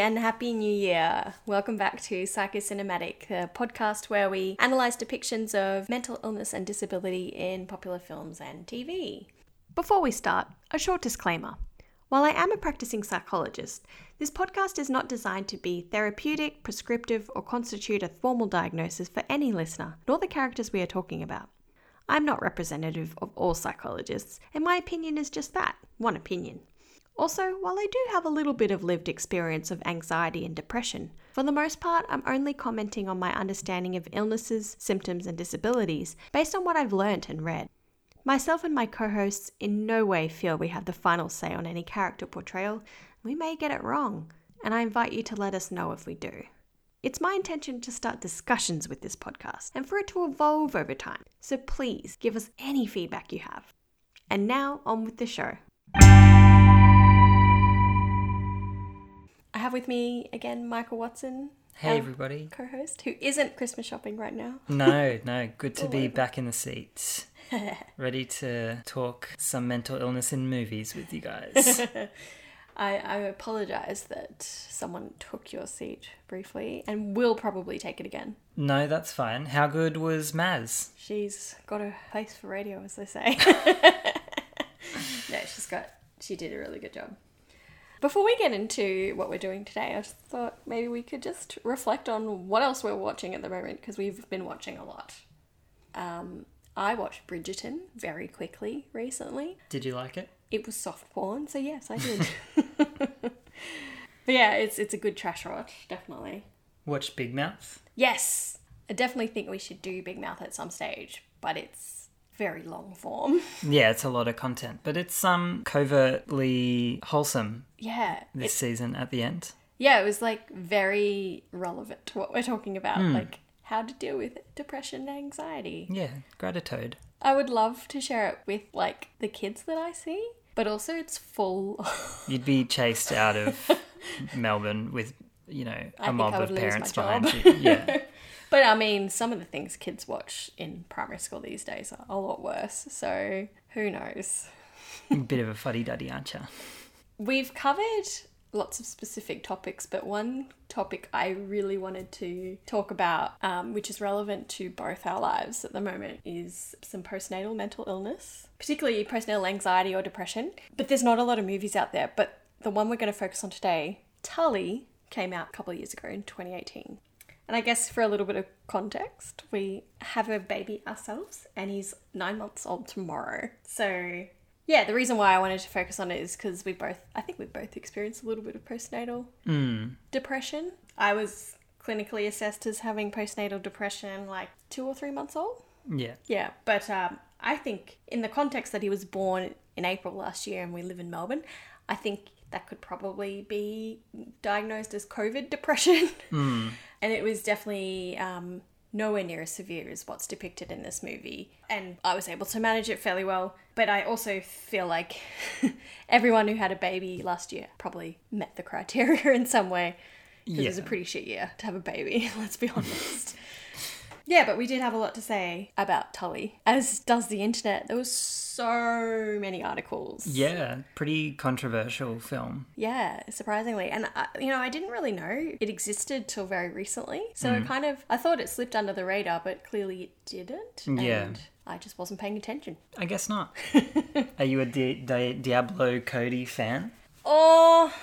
And Happy New Year! Welcome back to Psychocinematic, the podcast where we analyse depictions of mental illness and disability in popular films and TV. Before we start, a short disclaimer. While I am a practicing psychologist, this podcast is not designed to be therapeutic, prescriptive, or constitute a formal diagnosis for any listener, nor the characters we are talking about. I'm not representative of all psychologists, and my opinion is just that one opinion. Also, while I do have a little bit of lived experience of anxiety and depression, for the most part, I'm only commenting on my understanding of illnesses, symptoms, and disabilities based on what I've learnt and read. Myself and my co hosts in no way feel we have the final say on any character portrayal. We may get it wrong, and I invite you to let us know if we do. It's my intention to start discussions with this podcast and for it to evolve over time, so please give us any feedback you have. And now, on with the show. I have with me again Michael Watson, Hey, everybody. co host, who isn't Christmas shopping right now. No, no, good to be back in the seats. Ready to talk some mental illness in movies with you guys. I, I apologize that someone took your seat briefly and will probably take it again. no, that's fine. How good was Maz? She's got a face for radio, as they say. no, she's got, she did a really good job. Before we get into what we're doing today, I just thought maybe we could just reflect on what else we're watching at the moment because we've been watching a lot. Um, I watched Bridgerton very quickly recently. Did you like it? It was soft porn, so yes, I did. but yeah, it's it's a good trash watch, definitely. Watched Big Mouth? Yes, I definitely think we should do Big Mouth at some stage, but it's very long form. Yeah, it's a lot of content, but it's um covertly wholesome Yeah, this season at the end. yeah, it was like very relevant to what we're talking about, like how to deal with depression and anxiety. Yeah, gratitude. I would love to share it with like the kids that I see, but also it's full. You'd be chased out of Melbourne with, you know, I a think mob of parents behind you. Yeah. But I mean, some of the things kids watch in primary school these days are a lot worse. So who knows? Bit of a fuddy duddy, aren't you? We've covered lots of specific topics, but one topic I really wanted to talk about, um, which is relevant to both our lives at the moment, is some postnatal mental illness, particularly postnatal anxiety or depression. But there's not a lot of movies out there. But the one we're going to focus on today, Tully, came out a couple of years ago in 2018. And I guess for a little bit of context, we have a baby ourselves, and he's nine months old tomorrow. So, yeah, the reason why I wanted to focus on it is because we both, I think we both experienced a little bit of postnatal depression. I was clinically assessed as having postnatal depression like two or three months old. Yeah. Yeah, but um, I think in the context that he was born in April last year and we live in Melbourne, I think that could probably be diagnosed as COVID depression. and it was definitely um, nowhere near as severe as what's depicted in this movie. And I was able to manage it fairly well. But I also feel like everyone who had a baby last year probably met the criteria in some way. Because it was a pretty shit year to have a baby, let's be honest. Yeah, but we did have a lot to say about Tully, as does the internet. There was so many articles. Yeah, pretty controversial film. Yeah, surprisingly. And, I, you know, I didn't really know it existed till very recently. So it mm. kind of, I thought it slipped under the radar, but clearly it didn't. Yeah. And I just wasn't paying attention. I guess not. Are you a Di- Di- Diablo Cody fan? Oh,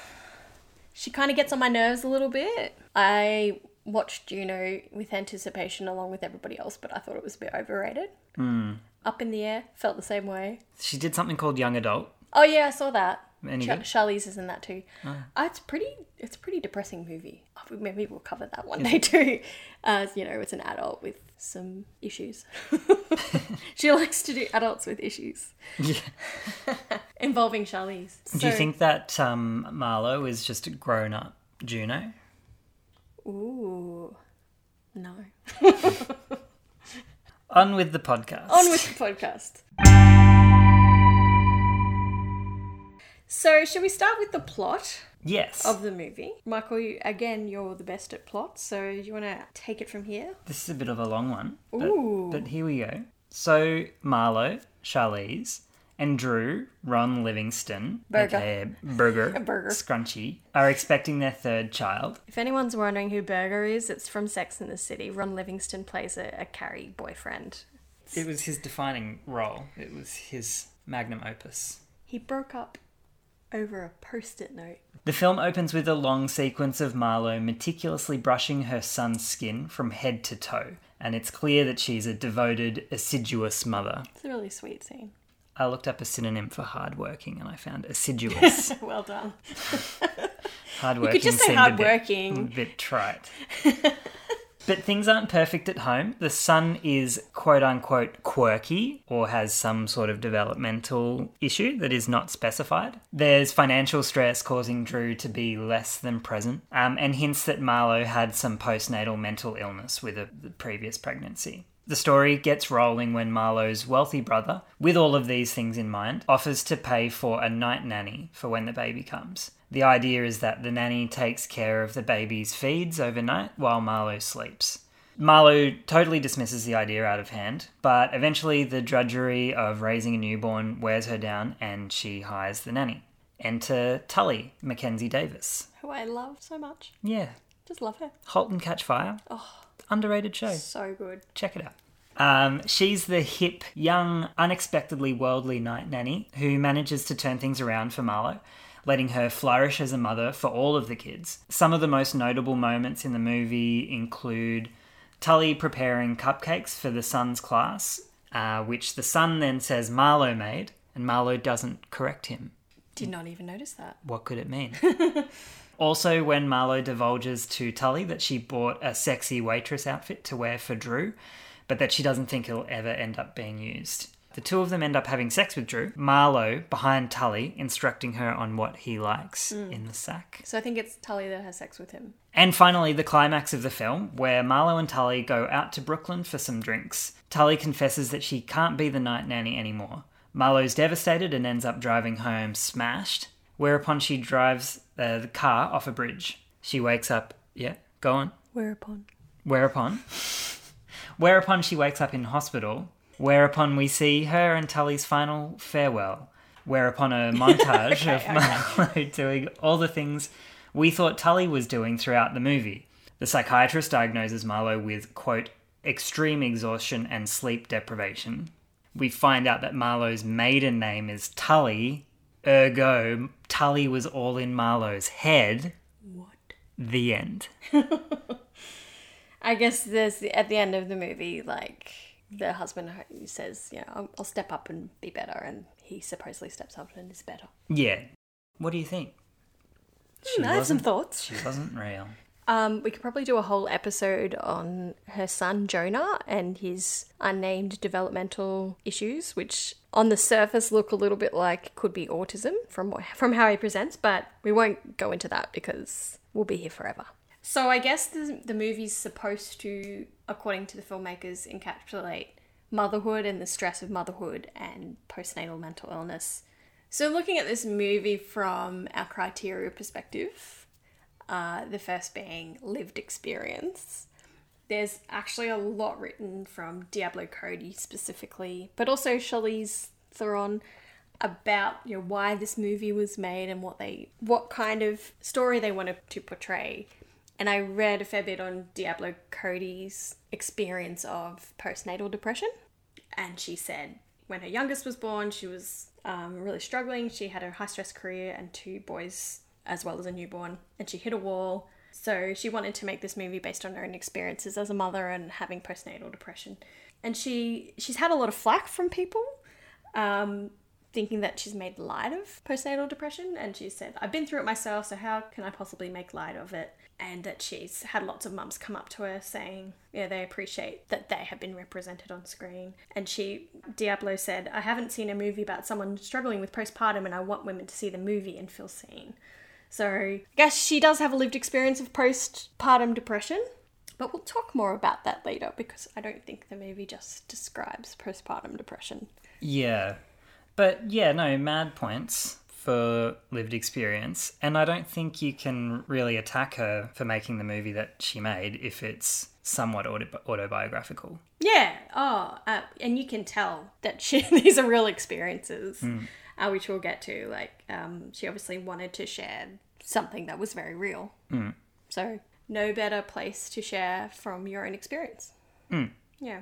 she kind of gets on my nerves a little bit. I watched Juno with anticipation along with everybody else, but I thought it was a bit overrated. Up in the air, felt the same way. She did something called Young Adult. Oh yeah, I saw that. Any Char- Charlize is in that too. Uh, it's pretty. It's a pretty depressing movie. Oh, maybe we'll cover that one day too. Uh, you know, it's an adult with some issues. she likes to do adults with issues Yeah. involving Charlize. Do you think that um, Marlowe is just a grown up Juno? Ooh, no. On with the podcast. On with the podcast. So, shall we start with the plot Yes. of the movie? Michael, you, again, you're the best at plots, so you want to take it from here? This is a bit of a long one. But, Ooh. but here we go. So, Marlowe, Charlize, and Drew, Ron Livingston, Berger. aka Berger, Berger. Scrunchy, are expecting their third child. If anyone's wondering who Berger is, it's from Sex and the City. Ron Livingston plays a, a Carrie boyfriend. It was his defining role. It was his magnum opus. He broke up over a post it note. The film opens with a long sequence of Marlowe meticulously brushing her son's skin from head to toe, and it's clear that she's a devoted, assiduous mother. It's a really sweet scene. I looked up a synonym for hardworking and I found assiduous. well done. hardworking You could just say hardworking. A bit, bit trite. but things aren't perfect at home. The son is quote unquote quirky or has some sort of developmental issue that is not specified. There's financial stress causing Drew to be less than present, um, and hints that Marlowe had some postnatal mental illness with a the previous pregnancy. The story gets rolling when Marlowe's wealthy brother, with all of these things in mind, offers to pay for a night nanny for when the baby comes. The idea is that the nanny takes care of the baby's feeds overnight while Marlowe sleeps. Marlowe totally dismisses the idea out of hand, but eventually the drudgery of raising a newborn wears her down and she hires the nanny. Enter Tully, Mackenzie Davis. Who I love so much. Yeah, Just love her. Halt and Catch Fire. Oh, Underrated show. So good. Check it out. Um, she's the hip, young, unexpectedly worldly night nanny who manages to turn things around for Marlowe, letting her flourish as a mother for all of the kids. Some of the most notable moments in the movie include Tully preparing cupcakes for the son's class, uh, which the son then says Marlowe made, and Marlowe doesn't correct him. Did not even notice that. What could it mean? also, when Marlowe divulges to Tully that she bought a sexy waitress outfit to wear for Drew, but that she doesn't think it'll ever end up being used. The two of them end up having sex with Drew, Marlowe behind Tully, instructing her on what he likes hmm. in the sack. So I think it's Tully that has sex with him. And finally, the climax of the film, where Marlowe and Tully go out to Brooklyn for some drinks. Tully confesses that she can't be the night nanny anymore. Marlowe's devastated and ends up driving home smashed, whereupon she drives uh, the car off a bridge. She wakes up. Yeah, go on. Whereupon. Whereupon, whereupon she wakes up in hospital. Whereupon we see her and Tully's final farewell. Whereupon a montage of Marlowe doing all the things we thought Tully was doing throughout the movie. The psychiatrist diagnoses Marlowe with quote extreme exhaustion and sleep deprivation. We find out that Marlowe's maiden name is Tully, ergo Tully was all in Marlowe's head. What? The end. I guess there's the, at the end of the movie, like the husband says, "You know, I'll, I'll step up and be better," and he supposedly steps up and is better. Yeah. What do you think? Hmm, she I have some thoughts. She wasn't real. Um, we could probably do a whole episode on her son Jonah and his unnamed developmental issues, which on the surface look a little bit like could be autism from from how he presents, but we won't go into that because we'll be here forever. So I guess the the movie's supposed to, according to the filmmakers, encapsulate motherhood and the stress of motherhood and postnatal mental illness. So looking at this movie from our criteria perspective, uh, the first being lived experience. There's actually a lot written from Diablo Cody specifically, but also Charlize Theron about you know why this movie was made and what they what kind of story they wanted to portray. And I read a fair bit on Diablo Cody's experience of postnatal depression. And she said when her youngest was born, she was um, really struggling. She had a high stress career and two boys as well as a newborn, and she hit a wall. So she wanted to make this movie based on her own experiences as a mother and having postnatal depression. And she she's had a lot of flack from people, um, thinking that she's made light of postnatal depression. And she said, "I've been through it myself, so how can I possibly make light of it?" And that she's had lots of mums come up to her saying, yeah, they appreciate that they have been represented on screen. And she, Diablo said, I haven't seen a movie about someone struggling with postpartum, and I want women to see the movie and feel seen. So I guess she does have a lived experience of postpartum depression, but we'll talk more about that later because I don't think the movie just describes postpartum depression. Yeah. But yeah, no, mad points for lived experience, and I don't think you can really attack her for making the movie that she made if it's somewhat auto- autobiographical. Yeah. Oh, uh, and you can tell that she these are real experiences, uh, which we'll get to. Like, um, she obviously wanted to share something that was very real. So, no better place to share from your own experience. Yeah.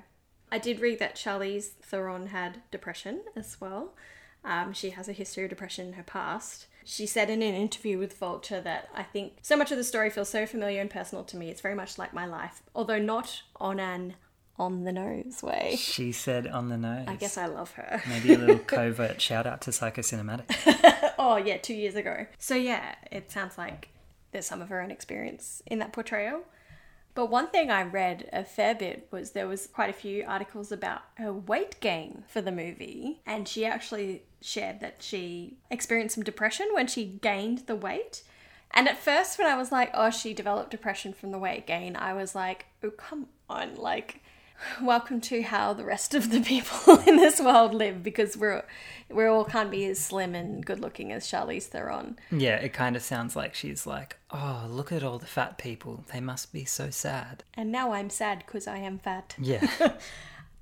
I did read that Charlize Theron had depression as well. Um, she has a history of depression in her past. She said in an interview with Vulture that I think so much of the story feels so familiar and personal to me. It's very much like my life, although not on an on the nose way. She said on the nose. I guess I love her. Maybe a little covert shout out to Psychocinematic. oh, yeah, two years ago. So, yeah, it sounds like there's some of her own experience in that portrayal. But one thing I read a fair bit was there was quite a few articles about her weight gain for the movie, and she actually shared that she experienced some depression when she gained the weight. And at first, when I was like, "Oh, she developed depression from the weight gain," I was like, "Oh, come on!" Like, welcome to how the rest of the people in this world live, because we're we all can't be as slim and good looking as Charlize Theron. Yeah, it kind of sounds like she's like, oh, look at all the fat people. They must be so sad. And now I'm sad because I am fat. Yeah.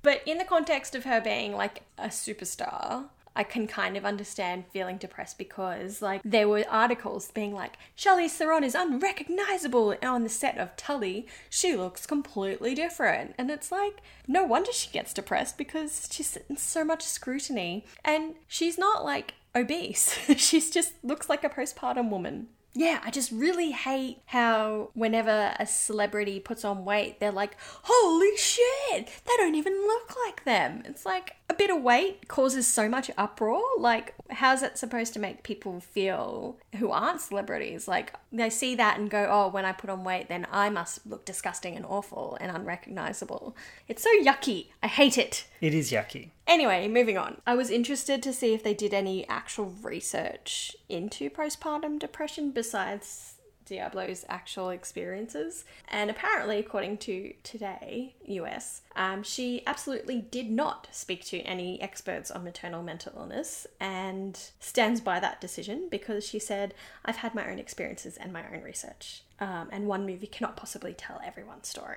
But in the context of her being like a superstar, I can kind of understand feeling depressed because like there were articles being like Charlize Theron is unrecognizable on the set of Tully. She looks completely different, and it's like no wonder she gets depressed because she's in so much scrutiny, and she's not like obese. she's just looks like a postpartum woman. Yeah, I just really hate how whenever a celebrity puts on weight, they're like, holy shit, they don't even look like them. It's like a bit of weight causes so much uproar. Like, how's it supposed to make people feel who aren't celebrities? Like, they see that and go, oh, when I put on weight, then I must look disgusting and awful and unrecognizable. It's so yucky. I hate it. it is yucky. Anyway, moving on. I was interested to see if they did any actual research into postpartum depression besides Diablo's actual experiences. And apparently, according to Today US, um, she absolutely did not speak to any experts on maternal mental illness and stands by that decision because she said, I've had my own experiences and my own research. Um, and one movie cannot possibly tell everyone's story.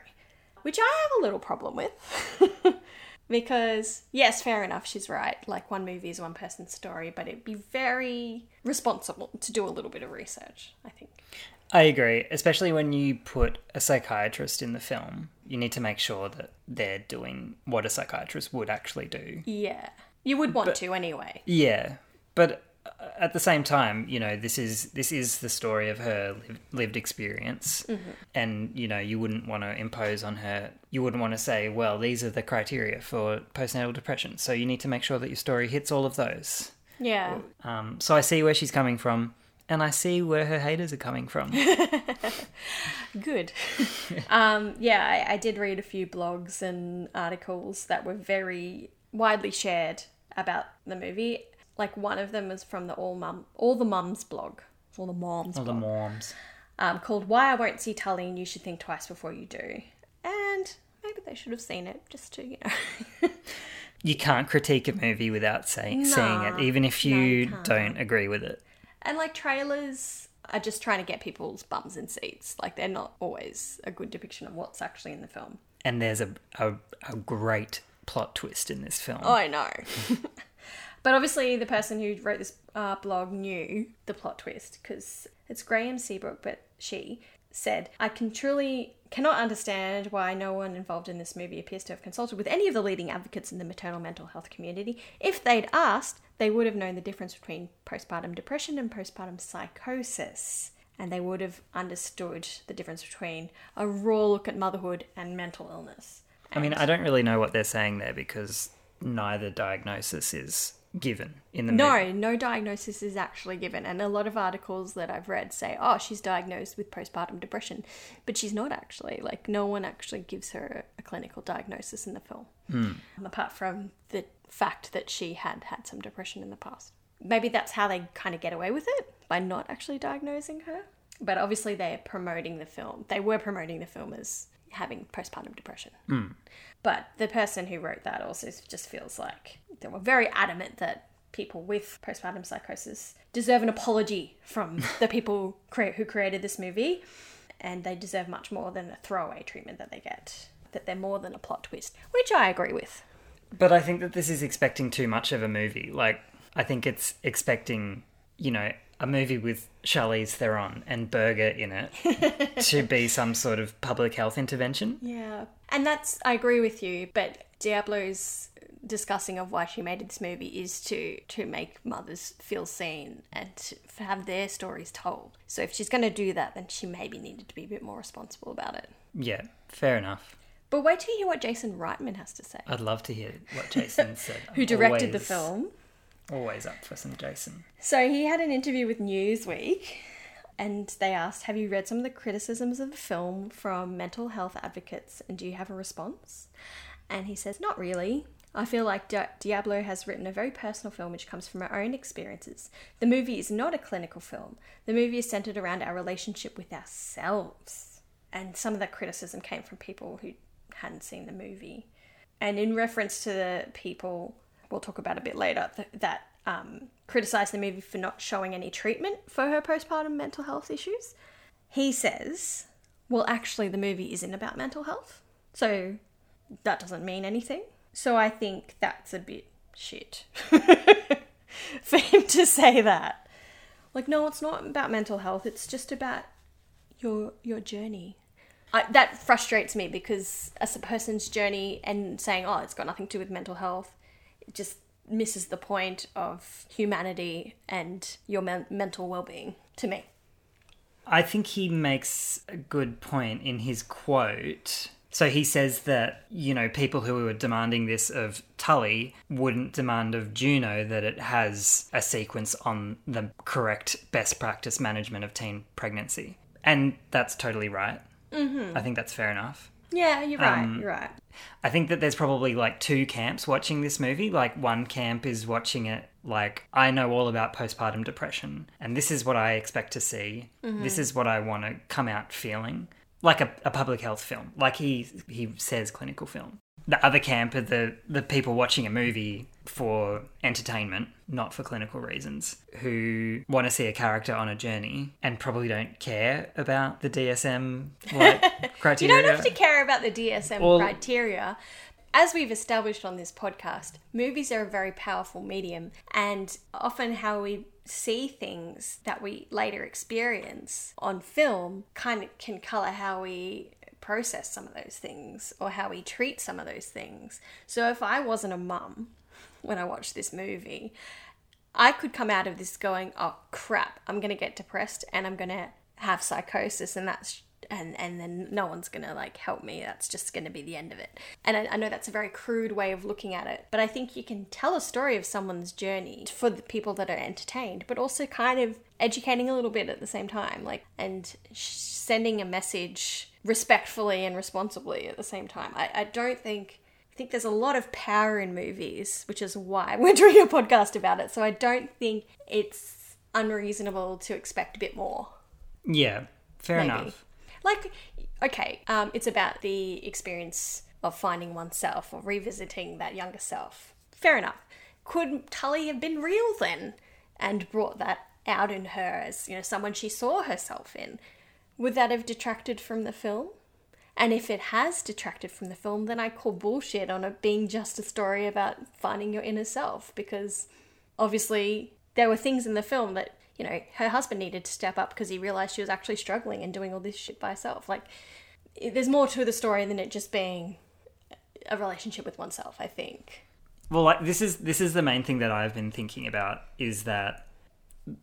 Which I have a little problem with. Because, yes, fair enough, she's right. Like, one movie is one person's story, but it'd be very responsible to do a little bit of research, I think. I agree, especially when you put a psychiatrist in the film. You need to make sure that they're doing what a psychiatrist would actually do. Yeah. You would want to anyway. Yeah, but uh, at the same time, you know, this is this is the story of her liv- lived experience, and you know, you wouldn't want to impose on her. You wouldn't want to say, well, these are the criteria for postnatal depression, so you need to make sure that your story hits all of those. Yeah. Um, so I see where she's coming from, and I see where her haters are coming from. Good. um, yeah, I, I did read a few blogs and articles that were very widely shared about the movie. Like one of them was from the All Mum, All the Mums blog, All the Moms all the moms. um, called "Why I Won't See Tully and You Should Think Twice Before You Do." And maybe they should have seen it just to you know. You can't critique a movie without saying seeing it, even if No, you you don't agree with it. And like trailers are just trying to get people's bums in seats. Like they're not always a good depiction of what's actually in the film. And there's a a, a great plot twist in this film. Oh, I know. but obviously, the person who wrote this uh, blog knew the plot twist because it's Graeme Seabrook, but she said, I can truly cannot understand why no one involved in this movie appears to have consulted with any of the leading advocates in the maternal mental health community. If they'd asked, they would have known the difference between postpartum depression and postpartum psychosis. And they would have understood the difference between a raw look at motherhood and mental illness. I mean, I don't really know what they're saying there because neither diagnosis is given in the movie. No, no diagnosis is actually given. And a lot of articles that I've read say, oh, she's diagnosed with postpartum depression. But she's not actually. Like, no one actually gives her a clinical diagnosis in the film, um, apart from the fact that she had had some depression in the past. Maybe that's how they kind of get away with it by not actually diagnosing her. But obviously, they're promoting the film. They were promoting the film as having postpartum depression. Hmm. But the person who wrote that also just feels like they were very adamant that people with postpartum psychosis deserve an apology from the people cre- who created this movie, and they deserve much more than the throwaway treatment that they get. That they're more than a plot twist, which I agree with. But I think that this is expecting too much of a movie. Like, I think it's expecting, you know, a movie with Charlize Theron and Berger in it to be some sort of public health intervention. Yeah. And that's, I agree with you, but Diablo's discussing of why she made this movie is to to make mothers feel seen and to have their stories told. So if she's going to do that, then she maybe needed to be a bit more responsible about it. Yeah, fair enough. But wait till you hear what Jason Reitman has to say, I'd love to hear what Jason said. who directed the film. Always up for some Jason. So he had an interview with Newsweek and they asked, Have you read some of the criticisms of the film from mental health advocates and do you have a response? And he says, Not really. I feel like Di- Diablo has written a very personal film which comes from our own experiences. The movie is not a clinical film, the movie is centered around our relationship with ourselves. And some of that criticism came from people who hadn't seen the movie. And in reference to the people we'll talk about a bit later th- that um, criticized the movie for not showing any treatment for her postpartum mental health issues, he says, well, actually, the movie isn't about mental health. So that doesn't mean anything. So I think that's a bit shit for him to say that. Like, no, it's not about mental health. It's just about your your journey. I, that frustrates me because as a person's journey and saying, oh, it's got nothing to do with mental health, it just misses the point of humanity and your men- mental well-being to me. I think he makes a good point in his quote. So he says that, you know, people who were demanding this of Tully wouldn't demand of Juno that it has a sequence on the correct best practice management of teen pregnancy. And that's totally right. Mm-hmm. I think that's fair enough. Yeah, you're right. Um, you're right. I think that there's probably like two camps watching this movie. Like one camp is watching it like I know all about postpartum depression and this is what I expect to see. This is what I want to come out feeling. Like a, a public health film. Like he he says clinical film. The other camp are the the people watching a movie for entertainment, not for clinical reasons, who want to see a character on a journey and probably don't care about the DSM like criteria. You don't have to care about the DSM criteria. As we've established on this podcast, movies are a very powerful medium, and often how we see things that we later experience on film kind of can color how we process some of those things or how we treat some of those things. So if I wasn't a mum when I watched this movie, I could come out of this going, "Oh crap, I'm going to get depressed and I'm going to have psychosis and that's and and then no one's to like help me. That's just to be the end of it." And I, I know that's a very crude way of looking at it, but I think you can tell a story of someone's journey for the people that are entertained, but also kind of educating a little bit at the same time, like and sh- sending a message respectfully and responsibly at the same time. I, I don't think I think there's a lot of power in movies, which is why we're doing a podcast about it. So I don't think it's unreasonable to expect a bit more. Yeah, fair Maybe. enough. Like, okay, um, it's about the experience of finding oneself or revisiting that younger self. Fair enough. Could Tully have been real then and brought that out in her as, you know, someone she saw herself in? Would that have detracted from the film? And if it has detracted from the film, then I call bullshit on it being just a story about finding your inner self because obviously there were things in the film that, you know, her husband needed to step up because he realized she was actually struggling and doing all this shit by herself. Like, there's more to the story than it just being a relationship with oneself, I think. Well, like this is this is the main thing that I've been thinking about is that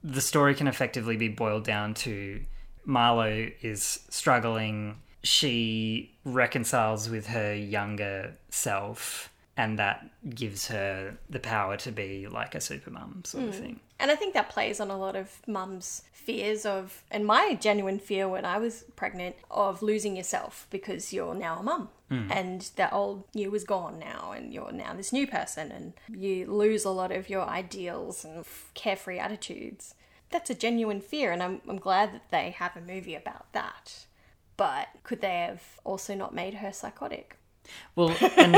the story can effectively be boiled down to Marlowe is struggling. She reconciles with her younger self, and that gives her the power to be like a super mum sort of hmm. thing. And I think that plays on a lot of mums' fears of, and my genuine fear when I was pregnant, of losing yourself because you're now a mum. Hmm. And that old you is gone now, and you're now this new person, and you lose a lot of your ideals and carefree attitudes. That's a genuine fear, and I'm, I'm glad that they have a movie about that. But could they have also not made her psychotic? Well, and,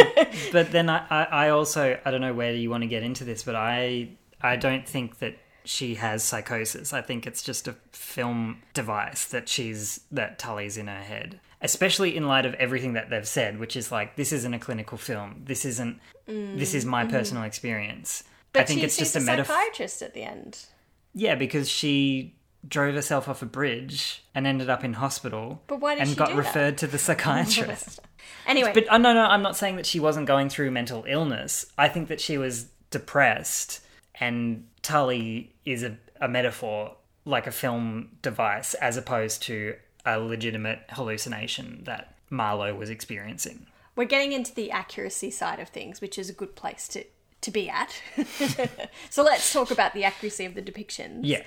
but then I, I also I don't know where you want to get into this, but I I don't think that she has psychosis. I think it's just a film device that she's that Tully's in her head. Especially in light of everything that they've said, which is like this isn't a clinical film. This isn't. This is my personal experience. Mm. But I think she it's just a a metaphor. psychiatrist at the end. Yeah, because she drove herself off a bridge and ended up in hospital. But why did and she got do that? referred to the psychiatrist. Anyway, But oh, no, no, I'm not saying that she wasn't going through mental illness. I think that she was depressed, and Tully is a, a metaphor, like a film device, as opposed to a legitimate hallucination that Marlowe was experiencing. we're getting into the accuracy side of things, which is a good place to to be at. so let's talk about the accuracy of the depictions. Yeah.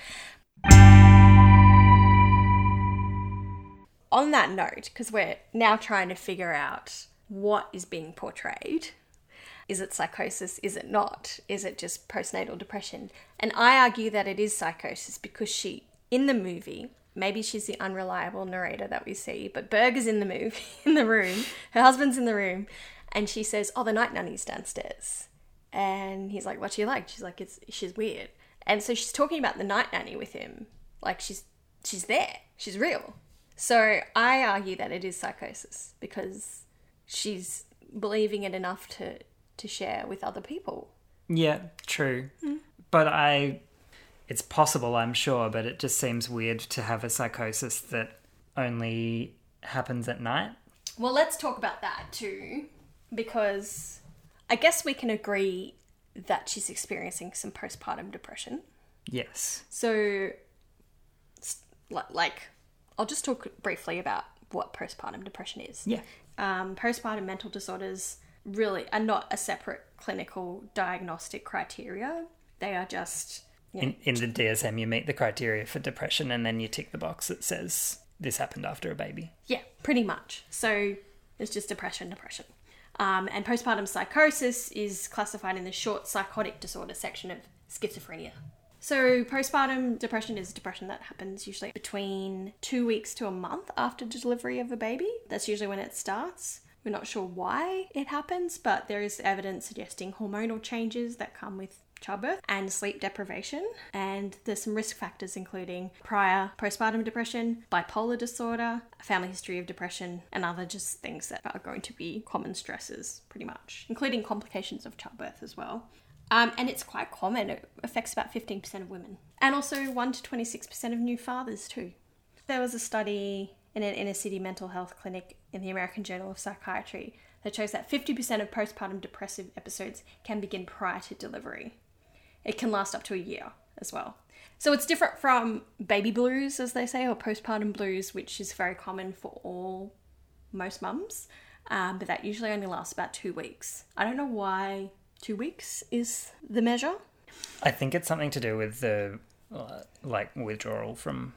On that note, because we're now trying to figure out what is being portrayed. Is it psychosis? Is it not? Is it just postnatal depression? And I argue that it is psychosis because she, in the movie, maybe she's the unreliable narrator that we see, but Berger's in the movie, in the room, her husband's in the room, and she says, Oh, the night nanny's downstairs. And he's like, What's she like? She's like, It's she's weird. And so she's talking about the night nanny with him. Like she's she's there. She's real. So I argue that it is psychosis because she's believing it enough to to share with other people. Yeah, true. Hmm. But I. It's possible, I'm sure, but it just seems weird to have a psychosis that only happens at night. Well, let's talk about that too because I guess we can agree that she's experiencing some postpartum depression. Yes. So like I'll just talk briefly about what postpartum depression is. Yeah. um, postpartum mental disorders really are not a separate clinical diagnostic criteria. They are just you know, In, in the DSM, you meet the criteria for depression and then you tick the box that says this happened after a baby. yeah, pretty much. So it's just depression, depression. Um, and postpartum psychosis is classified in the short psychotic disorder section of schizophrenia. So, postpartum depression is depression that happens usually between two weeks to a month after delivery of a baby. That's usually when it starts. We're not sure why it happens, but there is evidence suggesting hormonal changes that come with childbirth and sleep deprivation. And there's some risk factors, including prior postpartum depression, bipolar disorder, a family history of depression, and other just things that are going to be common stresses, pretty much, including complications of childbirth as well. Um, and it's quite common. It affects about 15% of women. And also 1 to 26% of new fathers, too. There was a study in an inner city mental health clinic in the American Journal of Psychiatry that shows that 50% of postpartum depressive episodes can begin prior to delivery. It can last up to a year as well. So it's different from baby blues, as they say, or postpartum blues, which is very common for all most mums, um, but that usually only lasts about two weeks. I don't know why two weeks is the measure. I think it's something to do with the uh, like withdrawal from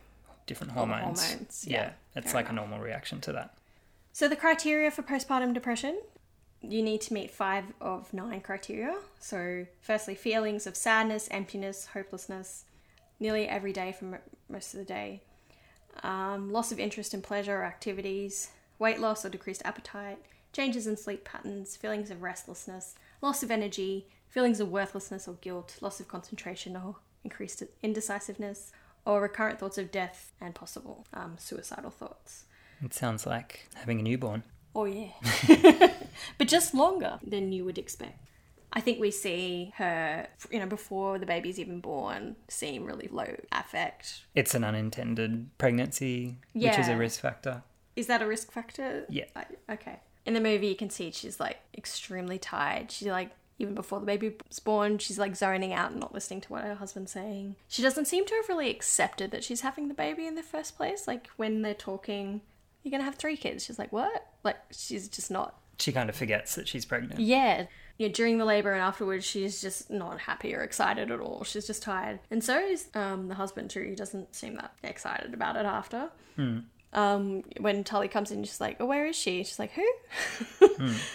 different hormones. hormones, yeah, it's fair like a normal reaction to that. So the criteria for postpartum depression, you need to meet five of nine criteria. So firstly, feelings of sadness, emptiness, hopelessness, nearly every day for mo- most of the day. Um, loss of interest in pleasure or activities, weight loss or decreased appetite, changes in sleep patterns, feelings of restlessness, loss of energy, feelings of worthlessness or guilt, loss of concentration or increased indecisiveness, or recurrent thoughts of death and possible um, suicidal thoughts. It sounds like having a newborn. Oh, yeah. but just longer than you would expect. I think we see her, you know, before the baby's even born, seem really low affect. It's an unintended pregnancy, which is a risk factor. Is that a risk factor? Yeah. I, okay. In the movie, you can see she's like extremely tired. she like, even before the baby's born, she's like zoning out and not listening to what her husband's saying. She doesn't seem to have really accepted that she's having the baby in the first place. Like when they're talking, you're gonna have three kids. She's like, what? Like she's just not She kind of forgets that she's pregnant. Yeah. Yeah, during the labor and afterwards, she's just not happy or excited at all. She's just tired. And so is um, the husband, too. He doesn't seem that excited about it after. Um, when Tully comes in, she's like, oh, where is she? She's like, who?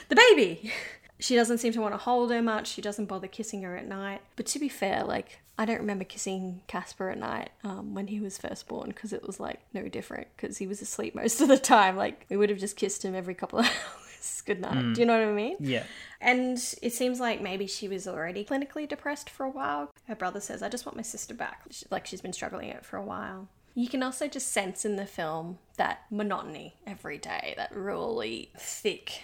the baby. She doesn't seem to want to hold her much. She doesn't bother kissing her at night. But to be fair, like, I don't remember kissing Casper at night um, when he was first born because it was like no different because he was asleep most of the time. Like, we would have just kissed him every couple of kiss goodnight. Do you know what I mean? Yeah. And it seems like maybe she was already clinically depressed for a while. Her brother says, I just want my sister back. Like she's been struggling it for a while. You can also just sense in the film that monotony every day, that really thick,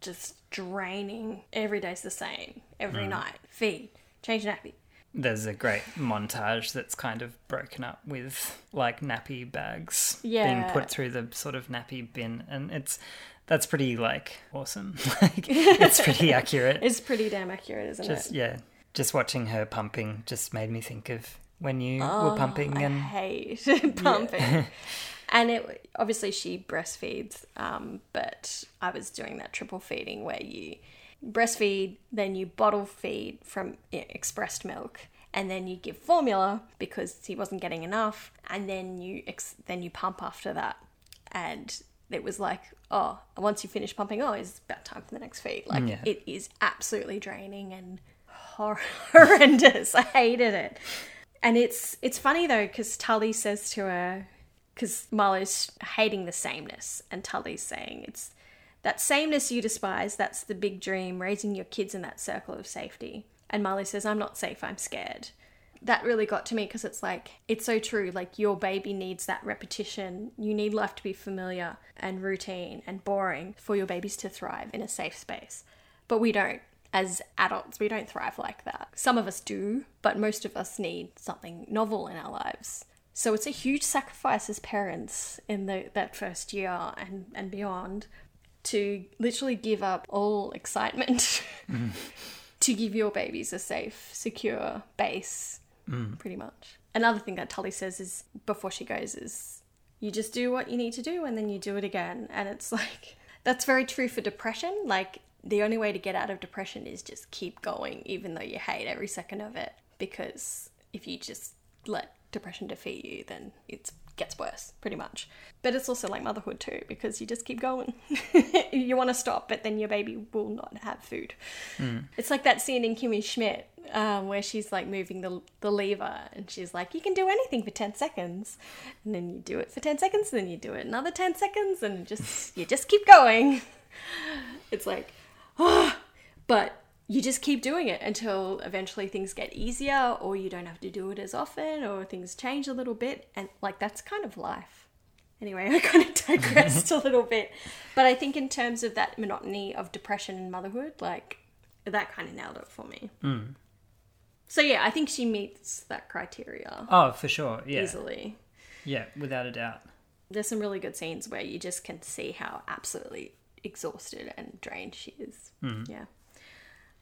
just draining. Every day's the same. Every mm. night. Feed. Change nappy. There's a great montage that's kind of broken up with like nappy bags being put through the sort of nappy bin, and it's that's pretty like awesome. like it's pretty accurate. It's pretty damn accurate, isn't just it? yeah, just watching her pumping just made me think of when you were pumping Oh, I and hate pumping. and it obviously she breastfeeds, um, but I was doing that triple feeding where you breastfeed, then you bottle feed from yeah, expressed milk, and then you give formula because he wasn't getting enough, and then you ex- then you pump after that, and it was like, oh, once you finish pumping, oh, it's about time for the next feed. Like Yeah. it is absolutely draining and hor- horrendous. I hated it. And it's it's funny though because Tully says to her, because Marlowe's hating the sameness, and Tully's saying it's that sameness you despise. That's the big dream, raising your kids in that circle of safety. And Marlowe says, "I'm not safe. I'm scared." That really got to me because it's like it's so true. Like your baby needs that repetition. You need life to be familiar and routine and boring for your babies to thrive in a safe space. But we don't as adults, we don't thrive like that. Some of us do, but most of us need something novel in our lives. So it's a huge sacrifice as parents in the, that first year and, and beyond to literally give up all excitement mm. to give your babies a safe, secure base, mm. pretty much. Another thing that Tully says is before she goes is you just do what you need to do and then you do it again. And it's like, that's very true for depression. Like, the only way to get out of depression is just keep going, even though you hate every second of it. Because if you just let depression defeat you, then it gets worse, pretty much. But it's also like motherhood too, because you just keep going. you want to stop, but then your baby will not have food. It's like that scene in Kimmy Schmidt um, where she's like moving the, the lever and she's like, you can do anything for 10 seconds. And then you do it for 10 seconds, and then you do it another 10 seconds, and just you just keep going. It's like, ah, but you just keep doing it until eventually things get easier or you don't have to do it as often or things change a little bit. And like, that's kind of life. Anyway, I kind of digressed a little bit. But I think in terms of that monotony of depression and motherhood, like that kind of nailed it for me. So yeah, I think she meets that criteria oh, for sure, yeah, easily. yeah, without a doubt. There's some really good scenes where you just can see how absolutely exhausted and drained she is. Mm-hmm. Yeah.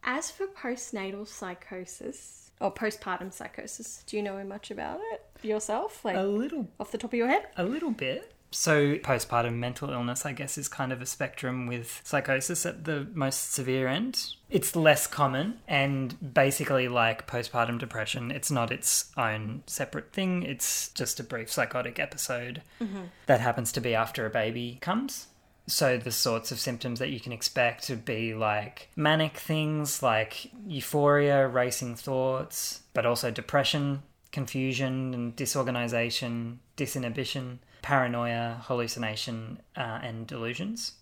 As for postnatal psychosis or postpartum psychosis, do you know much about it yourself? Like A little off the top of your head? A little bit. So, postpartum mental illness, I guess, is kind of a spectrum with psychosis at the most severe end. It's less common, and basically, like postpartum depression, it's not its own separate thing. It's just a brief psychotic episode mm-hmm. that happens to be after a baby comes. So, the sorts of symptoms that you can expect to be like manic things like euphoria, racing thoughts, but also depression, confusion and disorganization, disinhibition, paranoia, hallucination, uh, and delusions.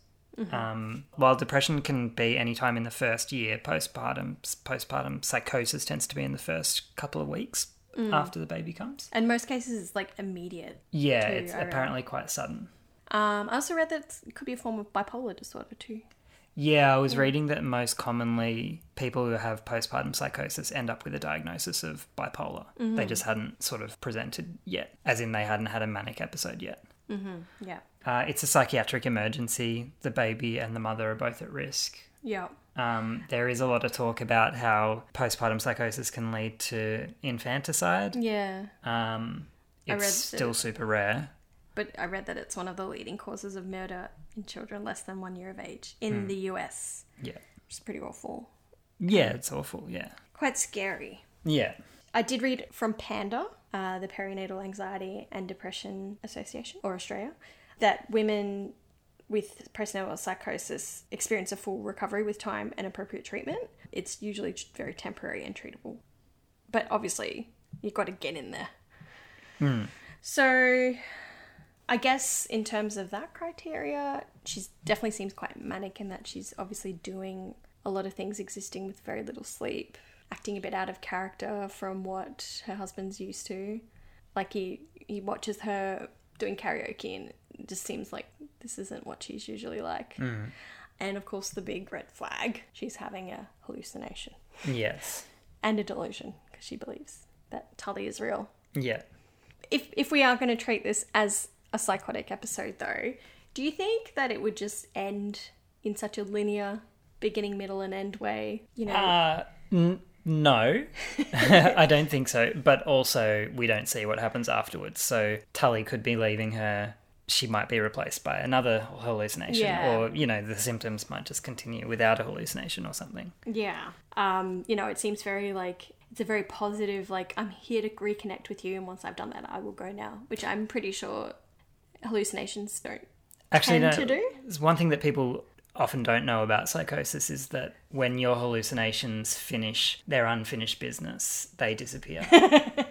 Um, while depression can be any time in the first year, postpartum postpartum psychosis tends to be in the first couple of weeks after the baby comes. In most cases, it's like immediate. Yeah, Too, it's apparently quite sudden. Um, I also read that it could be a form of bipolar disorder too. Yeah, I was reading that most commonly people who have postpartum psychosis end up with a diagnosis of bipolar. They just hadn't sort of presented yet, as in they hadn't had a manic episode yet. Yeah. Uh, it's a psychiatric emergency. The baby and the mother are both at risk. Yeah. Um, there is a lot of talk about how postpartum psychosis can lead to infanticide. Yeah. Um, it's still super rare. But I read that it's one of the leading causes of murder in children less than one year of age in the US, Yeah. which is pretty awful. Yeah, it's awful. Yeah. Quite scary. Yeah. I did read from Panda, uh, the Perinatal Anxiety and Depression Association, or Australia, that women with postnatal psychosis experience a full recovery with time and appropriate treatment. It's usually very temporary and treatable. But obviously, you've got to get in there. So, I guess in terms of that criteria, she definitely seems quite manic in that she's obviously doing a lot of things existing with very little sleep, acting a bit out of character from what her husband's used to. Like he he watches her doing karaoke and it just seems like this isn't what she's usually like. Hmm. And of course the big red flag, she's having a hallucination Yes. and a delusion because she believes that Tully is real. Yeah. if if we are going to treat this as a psychotic episode though do you think that it would just end in such a linear beginning middle and end way you know Uh, n- no, I don't think so. But also, we don't see what happens afterwards. So Tully could be leaving her. She might be replaced by another hallucination, Yeah. or you know, the symptoms might just continue without a hallucination or something. yeah um you know it seems very like it's a very positive like i'm here to reconnect with you and once i've done that i will go now which i'm pretty sure hallucinations don't Actually, Tend no, to do? There's one thing that people often don't know about psychosis is that when your hallucinations finish their unfinished business, they disappear.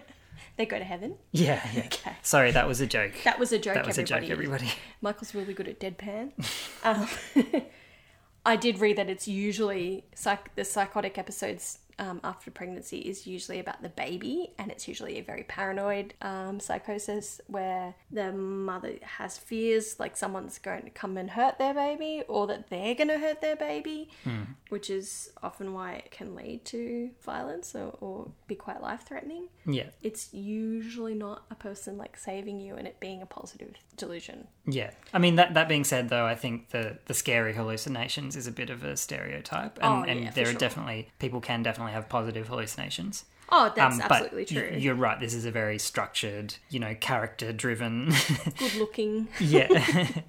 they go to heaven yeah, yeah. Okay. Sorry, that was a joke. that was a joke That was everybody. a joke, everybody. Michael's really good at deadpan. um, I did read that it's usually psych- the psychotic episodes um, after pregnancy is usually about the baby, and it's usually a very paranoid um, psychosis where the mother has fears like someone's going to come and hurt their baby, or that they're going to hurt their baby, which is often why it can lead to violence or, or be quite life threatening Yeah, it's usually not a person like saving you and it being a positive delusion. yeah. I mean, that that being said, though, I think the the scary hallucinations is a bit of a stereotype, and, Oh, yeah, and there are sure. definitely people can definitely have positive hallucinations. Oh, that's Um, absolutely true. you're right. This is a very structured, you know, character driven. Good looking. yeah,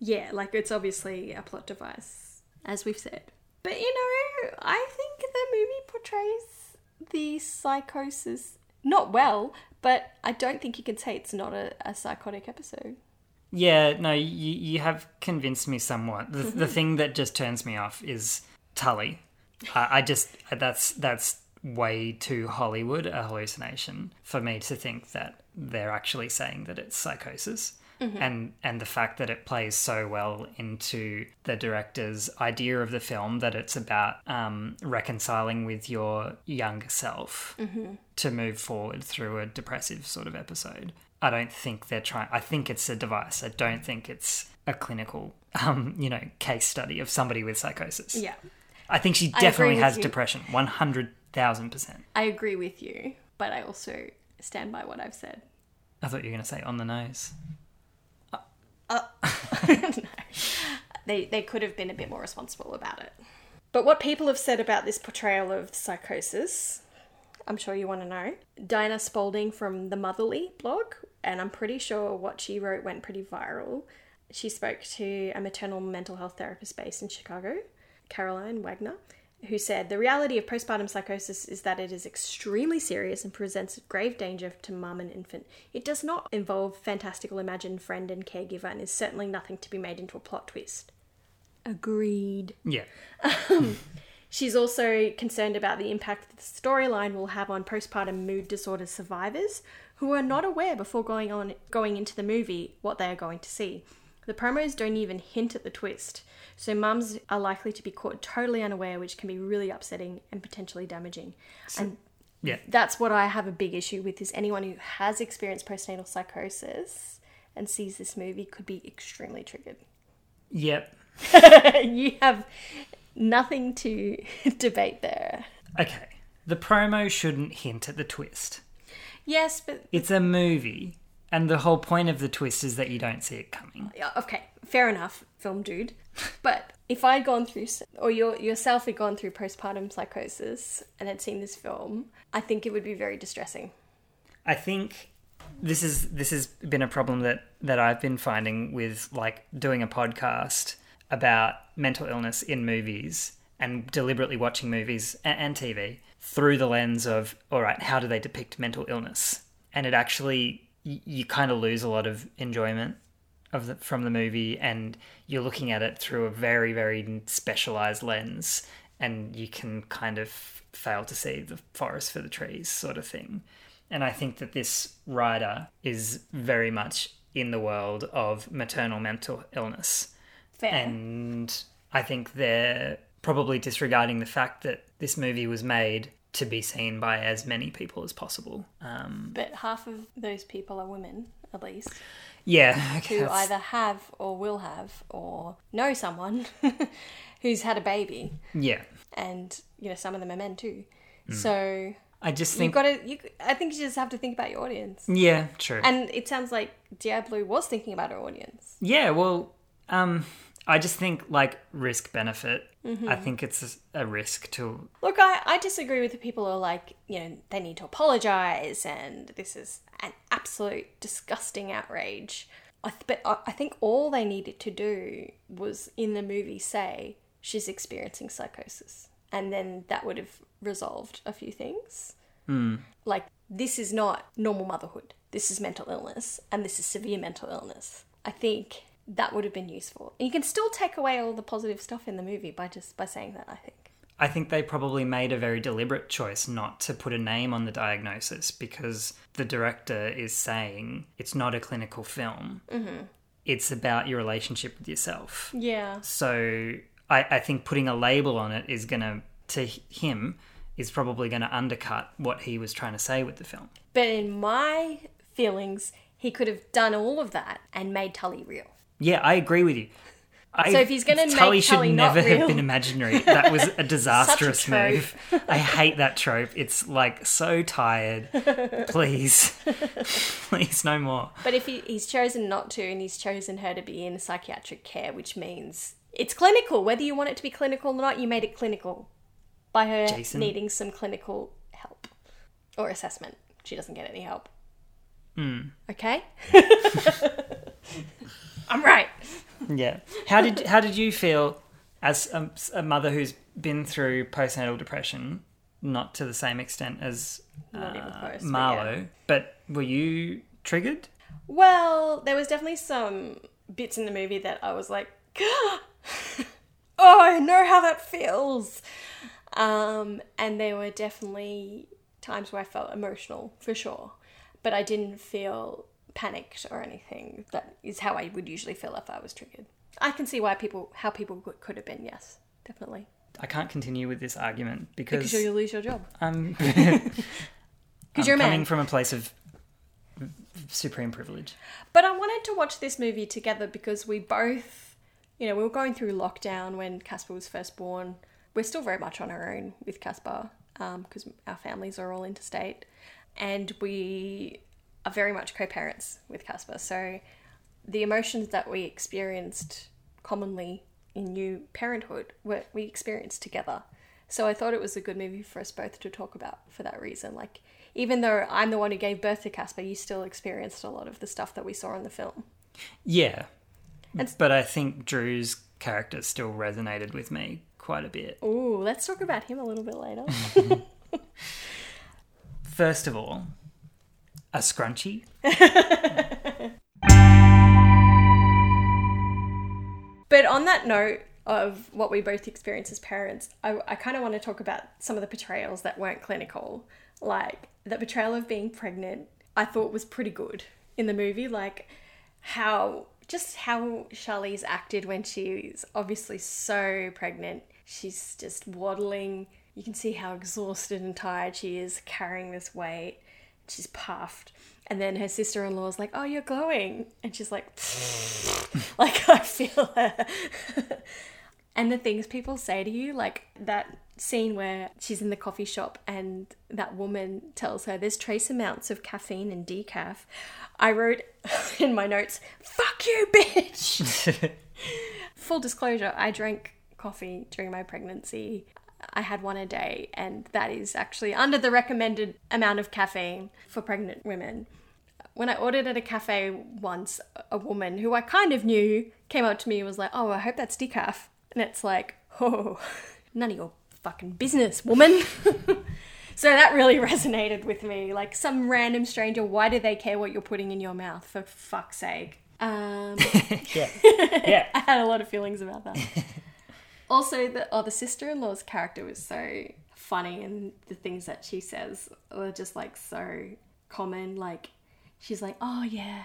Yeah, like it's obviously a plot device, as we've said. But you know, I think the movie portrays the psychosis not well, but I don't think you can say it's not a, a psychotic episode. yeah. No, you you have convinced me somewhat. The the thing that just turns me off is Tully. I, I just that's that's way too Hollywood a hallucination for me to think that they're actually saying that it's psychosis. Mm-hmm. And and the fact that it plays so well into the director's idea of the film that it's about um, reconciling with your younger self Mm-hmm. to move forward through a depressive sort of episode. I don't think they're trying. I think it's a device. I don't think it's a clinical, um, you know, case study of somebody with psychosis. Yeah, I think she definitely has you. depression, one hundred thousand percent. I agree with you, but I also stand by what I've said. I thought you were going to say on the nose. Uh, they they could have been a bit more responsible about it. But what people have said about this portrayal of psychosis, I'm sure you want to know. Diana Spalding from the Motherly blog, and I'm pretty sure what she wrote went pretty viral. She spoke to a maternal mental health therapist based in Chicago, Caroline Wagner, who said the reality of postpartum psychosis is that it is extremely serious and presents grave danger to mum and infant. It does not involve fantastical imagined friend and caregiver and is certainly nothing to be made into a plot twist. Agreed. Yeah, um, She's also concerned about the impact that the storyline will have on postpartum mood disorder survivors who are not aware before going on going into the movie what they are going to see. The promos don't even hint at the twist, so mums are likely to be caught totally unaware, which can be really upsetting and potentially damaging. and yeah, that's what I have a big issue with is anyone who has experienced postnatal psychosis and sees this movie could be extremely triggered. yep. you have nothing to debate there. Okay, the promo shouldn't hint at the twist. Yes, but It's a movie, and the whole point of the twist is that you don't see it coming. yeah, okay, fair enough, film dude. But if I'd gone through, or your yourself had gone through postpartum psychosis and had seen this film, I think it would be very distressing. I think this is this has been a problem that that I've been finding with like doing a podcast about mental illness in movies and deliberately watching movies and, and TV through the lens of all right, how do they depict mental illness? And it actually you kind of lose a lot of enjoyment of the, from the movie and you're looking at it through a very very specialized lens and you can kind of fail to see the forest for the trees sort of thing and i think that this writer is very much in the world of maternal mental illness. Fair. And I think they're probably disregarding the fact that this movie was made to be seen by as many people as possible. Um, but half of those people are women, at least, yeah, who that's- either have or will have or know someone who's had a baby. yeah. And, you know, some of them are men too. So I just think you've got to, you, I think you just have to think about your audience. yeah, true. And it sounds like Diablo was thinking about her audience. Yeah, well, um, I just think like risk benefit. Mm-hmm. I think it's a risk to. Look, I, I disagree with the people who are like, you know, they need to apologize and this is an absolute disgusting outrage. I th- but I, I think all they needed to do was in the movie say she's experiencing psychosis. And then that would have resolved a few things. Like, this is not normal motherhood. This is mental illness, and this is severe mental illness. I think that would have been useful. And you can still take away all the positive stuff in the movie by just by saying that, I think. I think they probably made a very deliberate choice not to put a name on the diagnosis because the director is saying it's not a clinical film. Mm-hmm. It's about your relationship with yourself. Yeah. So I, I think putting a label on it is going to, to him, is probably going to undercut what he was trying to say with the film. But in my feelings, he could have done all of that and made Tully real. Yeah, I agree with you. I, So if he's gonna make Tully should never real- have been imaginary. That was a disastrous trope. move. I hate that trope. It's like so tired. Please, please, no more. But if he, he's chosen not to and he's chosen her to be in psychiatric care, which means it's clinical. Whether you want it to be clinical or not, you made it clinical by her Jason. needing some clinical help or assessment. She doesn't get any help. Hmm. Okay? I'm right. Yeah. How did how did you feel as a, a mother who's been through postnatal depression? Not to the same extent as uh, close, but Marlowe, yeah. but were you triggered? Well, there was definitely some bits in the movie that I was like, oh, I know how that feels. Um, and there were definitely times where I felt emotional for sure, but I didn't feel panicked or anything. That is how I would usually feel if I was triggered. I can see why people, how people could- have been. Yes, definitely, I can't continue with this argument because because you'll lose your job. I'm because you're coming man. from a place of supreme privilege. But I wanted to watch this movie together because we both, you know, we were going through lockdown when Casper was first born. We're still very much on our own with Casper um, because our families are all interstate. And we are very much co parents with Casper. So the emotions that we experienced commonly in new parenthood were we experienced together. So I thought it was a good movie for us both to talk about for that reason. Like, even though I'm the one who gave birth to Casper, you still experienced a lot of the stuff that we saw in the film. Yeah. And- but I think Drew's character still resonated with me quite a bit. Ooh, let's talk about him a little bit later. First of all, a scrunchie. but on that note of what we both experienced as parents, I, I kind of want to talk about some of the portrayals that weren't clinical. Like, the portrayal of being pregnant, I thought was pretty good in the movie. Like, how just how Charlize acted when she's obviously so pregnant. She's just waddling. You can see how exhausted and tired she is carrying this weight. She's puffed. And then her sister in law's like, Oh, you're glowing. And she's like, Like, I feel her. and the things people say to you, like that scene where she's in the coffee shop and that woman tells her there's trace amounts of caffeine and decaf. I wrote in my notes, fuck you, bitch. Full disclosure, I drank coffee during my pregnancy. I had one a day, and that is actually under the recommended amount of caffeine for pregnant women. When I ordered at a cafe once, a woman who I kind of knew came up to me and was like, Oh, I hope that's decaf. And it's like, Oh, none of your fucking business, woman. so that really resonated with me. Like some random stranger, why do they care what you're putting in your mouth? For fuck's sake. Um, Yeah. Yeah. I had a lot of feelings about that. Also, the oh, the sister in law's character was so funny, and the things that she says were just like so common. Like, she's like, "Oh yeah,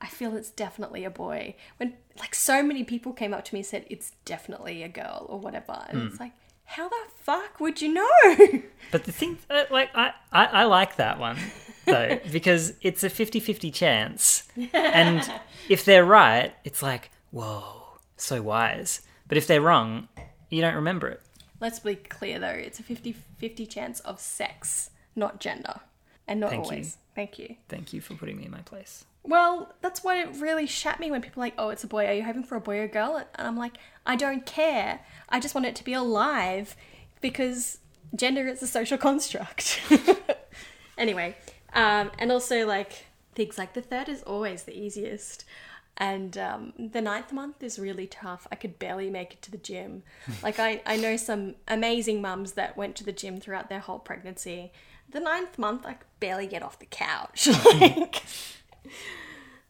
I feel it's definitely a boy. When like so many people came up to me and said it's definitely a girl or whatever, and it's like, how the fuck would you know? But the thing, uh, like, I, I, I like that one, though, because it's a 50 50 chance. And if they're right, it's like, whoa, so wise. But if they're wrong, you don't remember it. Let's be clear though, it's a 50-50 chance of sex, not gender. And not Thank you. always. Thank you. Thank you for putting me in my place. Well, that's why it really shat me when people are like, oh, it's a boy. Are you hoping for a boy or girl? And I'm like, I don't care. I just want it to be alive because gender is a social construct. anyway, um, and also like things like the third is always the easiest. And um, the ninth month is really tough. I could barely make it to the gym. Like, I, I know some amazing mums that went to the gym throughout their whole pregnancy. The ninth month, I could barely get off the couch. like,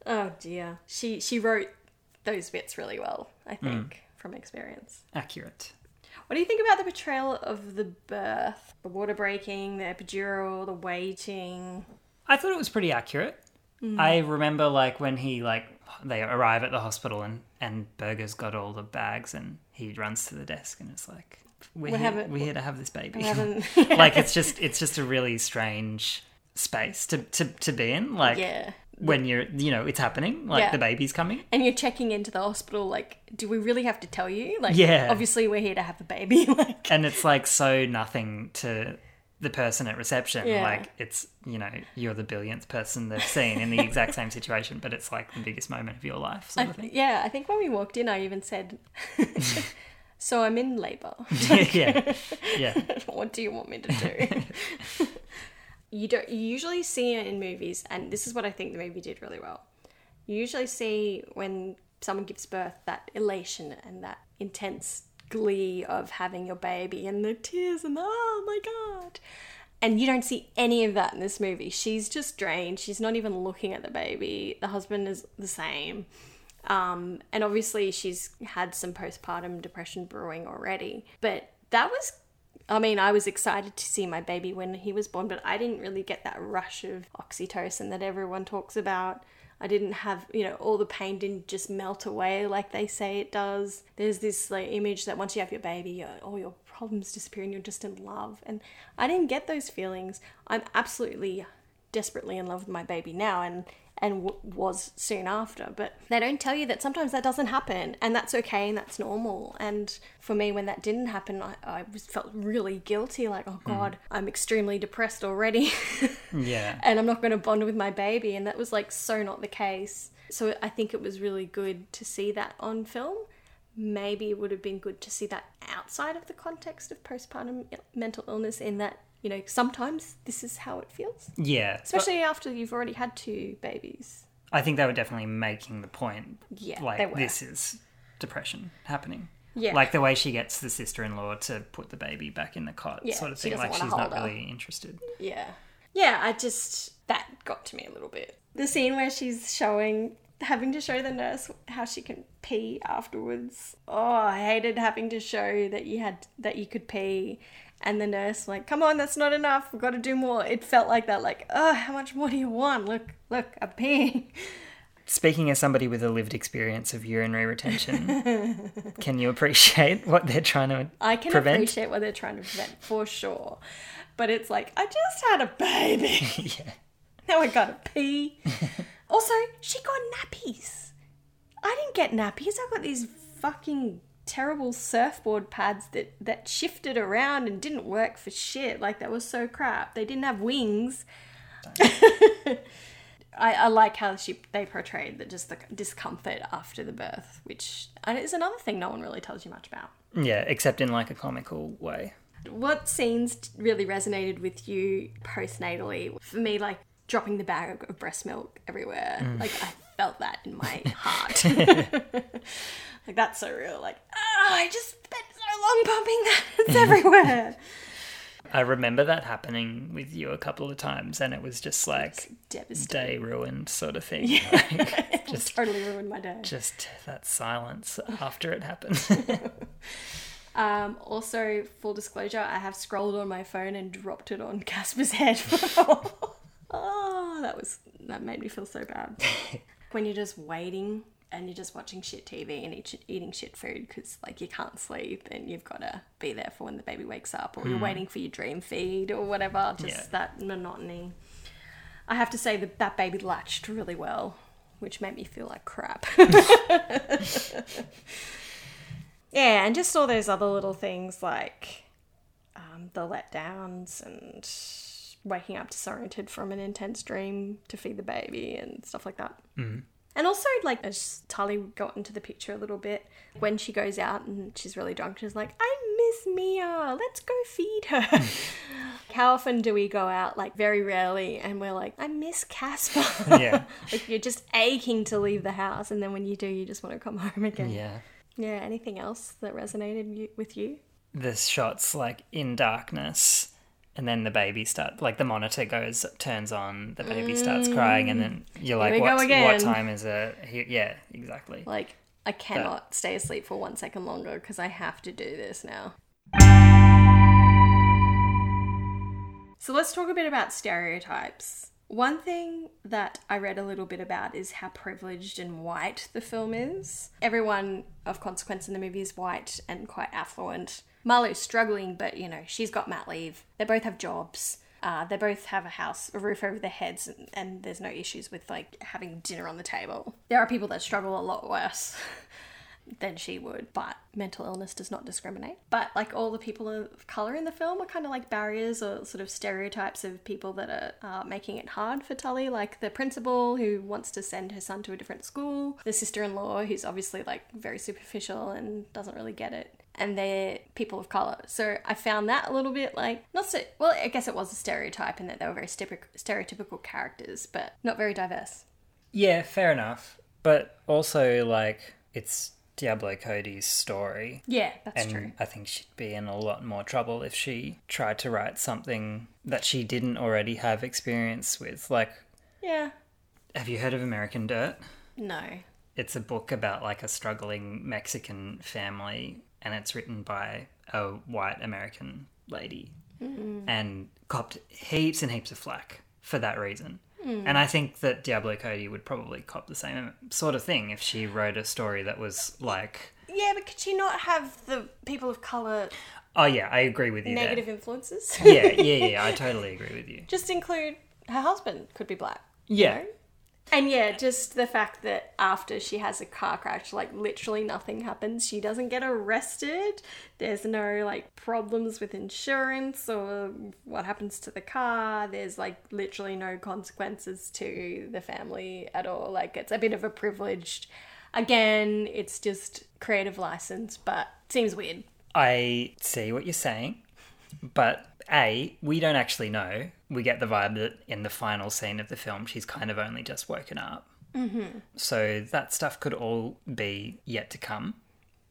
Oh dear. She she wrote those bits really well, I think, from experience. Accurate. What do you think about the portrayal of the birth? The water breaking, the epidural, the waiting. I thought it was pretty accurate. Mm. I remember like when he like they arrive at the hospital and and Berger's got all the bags and he runs to the desk and it's like we're, here, haven't- we're here to have this baby. Like it's just it's just a really strange space to to, to be in. Like Yeah. when you're you know it's happening, like Yeah. the baby's coming. And you're checking into the hospital, like, do we really have to tell you? Like Yeah. obviously we're here to have the baby. like And it's like so nothing to the person at reception. Yeah. Like it's you know you're the billionth person they've seen in the exact same situation, but it's like the biggest moment of your life, sort of thing. Yeah, I think when we walked in I even said So I'm in labour. yeah, yeah. what do you want me to do? you don't you usually see it in movies, and this is what I think the movie did really well. You usually see when someone gives birth that elation and that intense glee of having your baby and the tears and the oh my god. And you don't see any of that in this movie. She's just drained. She's not even looking at the baby. The husband is the same. Um, and obviously, she's had some postpartum depression brewing already. But that was, I mean, I was excited to see my baby when he was born, but I didn't really get that rush of oxytocin that everyone talks about. I didn't have, you know, all the pain didn't just melt away like they say it does. There's this like image that once you have your baby, all oh, your problems disappear and you're just in love. And I didn't get those feelings. I'm absolutely desperately in love with my baby now and and w- was soon after but they don't tell you that sometimes that doesn't happen and that's okay and that's normal and for me when that didn't happen i, I was felt really guilty like oh mm. god i'm extremely depressed already. Yeah. and i'm not going to bond with my baby and that was like so not the case. So i think it was really good to see that on film. Maybe it would have been good to see that outside of the context of postpartum mental illness in that you know sometimes this is how it feels Yeah. especially after you've already had two babies. I think they were definitely making the point. Yeah, like this is depression happening. Yeah. Like the way she gets the sister-in-law to put the baby back in the cot, Yeah, sort of thing. Like she's not her. really interested. Yeah, yeah. I just that got to me a little bit. The scene where she's showing, having to show the nurse how she can pee afterwards. Oh, I hated having to show that you had that you could pee. And the nurse like, come on, that's not enough. We've got to do more. It felt like that, like, oh, how much more do you want? Look, look, I'm peeing. Speaking as somebody with a lived experience of urinary retention, can you appreciate what they're trying to I can prevent? appreciate what they're trying to prevent for sure. But it's like, I just had a baby. yeah. Now I gotta pee. also, she got nappies. I didn't get nappies. I got these fucking terrible surfboard pads that that shifted around and didn't work for shit. Like that was so crap. They didn't have wings. I, I like how she they portrayed the just the discomfort after the birth, which is another thing no one really tells you much about. Yeah, except in like a comical way. What scenes really resonated with you postnatally? For me, like dropping the bag of breast milk everywhere. Mm. Like I felt that in my heart. like that's so real. Like, oh, I just spent so long pumping that. It's everywhere. I remember that happening with you a couple of times, and it was just like Devastating. day ruined sort of thing. Like, Just totally ruined my day. just that silence after it happened. Um, also, full disclosure, I have scrolled on my phone and dropped it on Casper's head. oh, that was that made me feel so bad. when you're just waiting and you're just watching shit TV and eat, eating shit food because like you can't sleep and you've got to be there for when the baby wakes up or you're waiting for your dream feed or whatever. Just Yeah. that monotony. I have to say that that baby latched really well, which made me feel like crap. yeah, and just all those other little things like um, the letdowns and waking up disoriented from an intense dream to feed the baby and stuff like that. Mm. And also, like, as Tully got into the picture a little bit, when she goes out and she's really drunk, she's like, I miss Mia, let's go feed her. How often do we go out? Like, very rarely, and we're like, I miss Casper. Yeah. like, you're just aching to leave the house, and then when you do, you just want to come home again. Yeah. Yeah, anything else that resonated you- with you? The shots like in darkness and then the baby start like the monitor goes turns on, the baby starts mm. crying and then you're like what, what time is it? Yeah, exactly. Like, I cannot stay asleep for one second longer because I have to do this now. So let's talk a bit about stereotypes. One thing that I read a little bit about is how privileged and white the film is. Everyone of consequence in the movie is white and quite affluent. Marlo's struggling, but you know, she's got mat leave. They both have jobs. Uh, they both have a house, a roof over their heads, and, and there's no issues with like having dinner on the table. There are people that struggle a lot worse than she would, but mental illness does not discriminate. But like all the people of color in the film are kind of like barriers or sort of stereotypes of people that are uh, making it hard for Tully, like the principal who wants to send her son to a different school, the sister in law who's obviously like very superficial and doesn't really get it. And they're people of color. So I found that a little bit like, not so, well, I guess it was a stereotype in that they were very stereotypical characters, but not very diverse. Yeah, fair enough. But also like it's Diablo Cody's story. Yeah, that's And true. I think she'd be in a lot more trouble if she tried to write something that she didn't already have experience with. Like, Yeah. have you heard of American Dirt? No. It's a book about like a struggling Mexican family, and it's written by a white American lady, mm-hmm. and copped heaps and heaps of flack for that reason. And I think that Diablo Cody would probably cop the same sort of thing if she wrote a story that was like, Yeah, but could she not have the people of color oh yeah, I agree with you negative influences? Yeah, yeah, yeah, I totally agree with you. just include her husband could be black. Yeah. And yeah, just the fact that after she has a car crash, like literally nothing happens. She doesn't get arrested. There's no like problems with insurance or what happens to the car. There's like literally no consequences to the family at all. Like it's a bit of a privileged. Again, it's just creative license, but seems weird. I see what you're saying, but A, we don't actually know. We get the vibe that in the final scene of the film, she's kind of only just woken up. Mm-hmm. So that stuff could all be yet to come.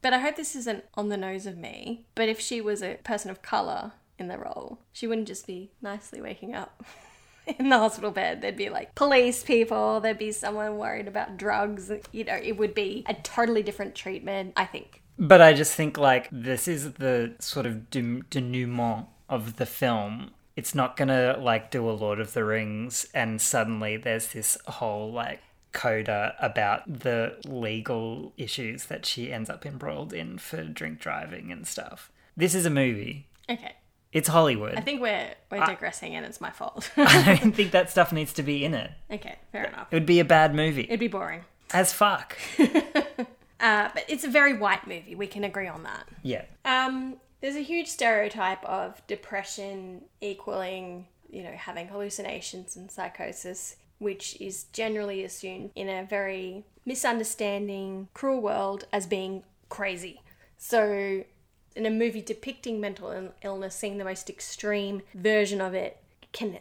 But I hope this isn't on the nose of me. But if she was a person of colour in the role, she wouldn't just be nicely waking up in the hospital bed. There'd be like police people, there'd be someone worried about drugs. You know, it would be a totally different treatment, I think. But I just think like this is the sort of denouement of the film. It's not gonna like do a Lord of the Rings and suddenly there's this whole like coda about the legal issues that she ends up embroiled in for drink driving and stuff. This is a movie. Okay. It's Hollywood. I think we're we're digressing and it's my fault. I don't think that stuff needs to be in it. okay, fair enough. It would be a bad movie. It'd be boring. As fuck. Uh, but it's a very white movie. We can agree on that. Yeah. Um, there's a huge stereotype of depression equaling, you know, having hallucinations and psychosis, which is generally assumed in a very misunderstanding, cruel world as being crazy. So, in a movie depicting mental illness, seeing the most extreme version of it can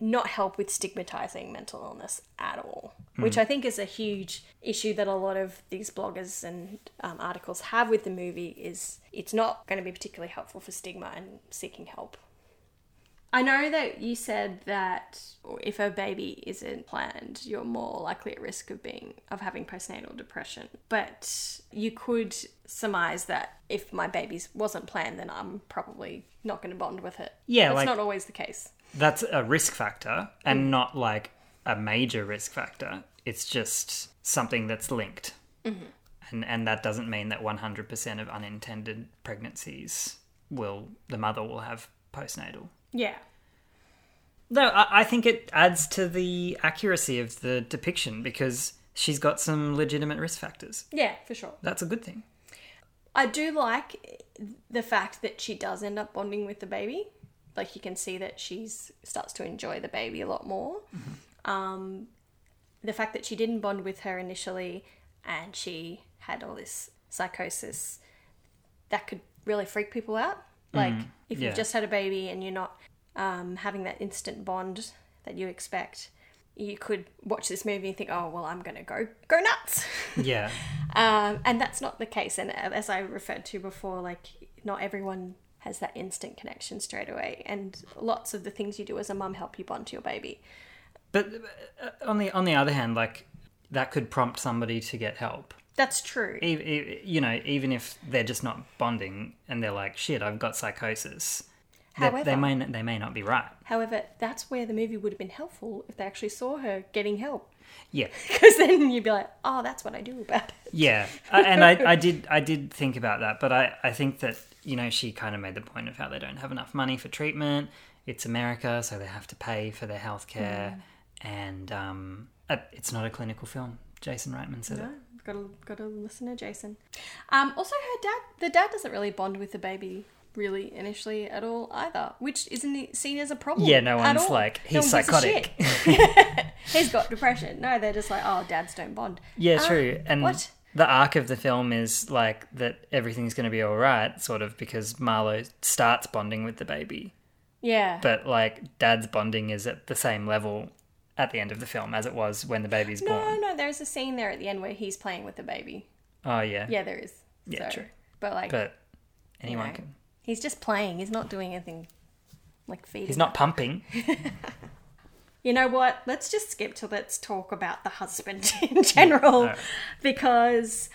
not help with stigmatizing mental illness at all, which I think is a huge issue that a lot of these bloggers and um, articles have with the movie. Is it's not going to be particularly helpful for stigma and seeking help. I know that you said that if a baby isn't planned, you're more likely at risk of being of having postnatal depression. But you could surmise that if my baby wasn't planned, then I'm probably not going to bond with it. Yeah, that's like- not always the case. That's a risk factor and mm. not like a major risk factor. It's just something that's linked. Mm-hmm. And, and that doesn't mean that 100% of unintended pregnancies will, the mother will have postnatal. Yeah. Though I, I think it adds to the accuracy of the depiction because she's got some legitimate risk factors. Yeah, for sure. That's a good thing. I do like the fact that she does end up bonding with the baby. Like you can see that she's starts to enjoy the baby a lot more. Um, the fact that she didn't bond with her initially, and she had all this psychosis, that could really freak people out. Like if yeah. you've just had a baby and you're not um, having that instant bond that you expect, you could watch this movie and think, "Oh, well, I'm gonna go go nuts." Yeah. Um, and that's not the case. And as I referred to before, like not everyone has that instant connection straight away. And lots of the things you do as a mum help you bond to your baby. But uh, on the on the other hand, like that could prompt somebody to get help. That's true. E- e- you know, even if they're just not bonding and they're like, "Shit, I've got psychosis." However- they may they may not be right. However, that's where the movie would have been helpful if they actually saw her getting help. Yeah, Because then you'd be like, oh, that's what I do about it. yeah, I- and I, I did I did think about that, but I I think that you know she kind of made the point of how they don't have enough money for treatment. It's America, so they have to pay for their healthcare, and um, uh, it's not a clinical film. Jason Reitman said it. No, got to got to listen to Jason. Um, also, her dad, the dad doesn't really bond with the baby really initially at all either, which isn't seen as a problem. Yeah, no one's all. like, No he's one psychotic. he's got depression. No, they're just like, oh, dads don't bond. Yeah, Ah, true. And what? the arc of the film is like that everything's going to be all right, sort of, because Marlowe starts bonding with the baby, Yeah, but like dad's bonding is at the same level at the end of the film as it was when the baby's no, born. no, no, there's a scene there at the end where he's playing with the baby. Oh yeah, Yeah, there is. Yeah, So- true. But like, But anyone know. can. He's just playing. He's not doing anything like feeding. He's not pumping. You know what? Let's just skip to let's talk about the husband in general alright. because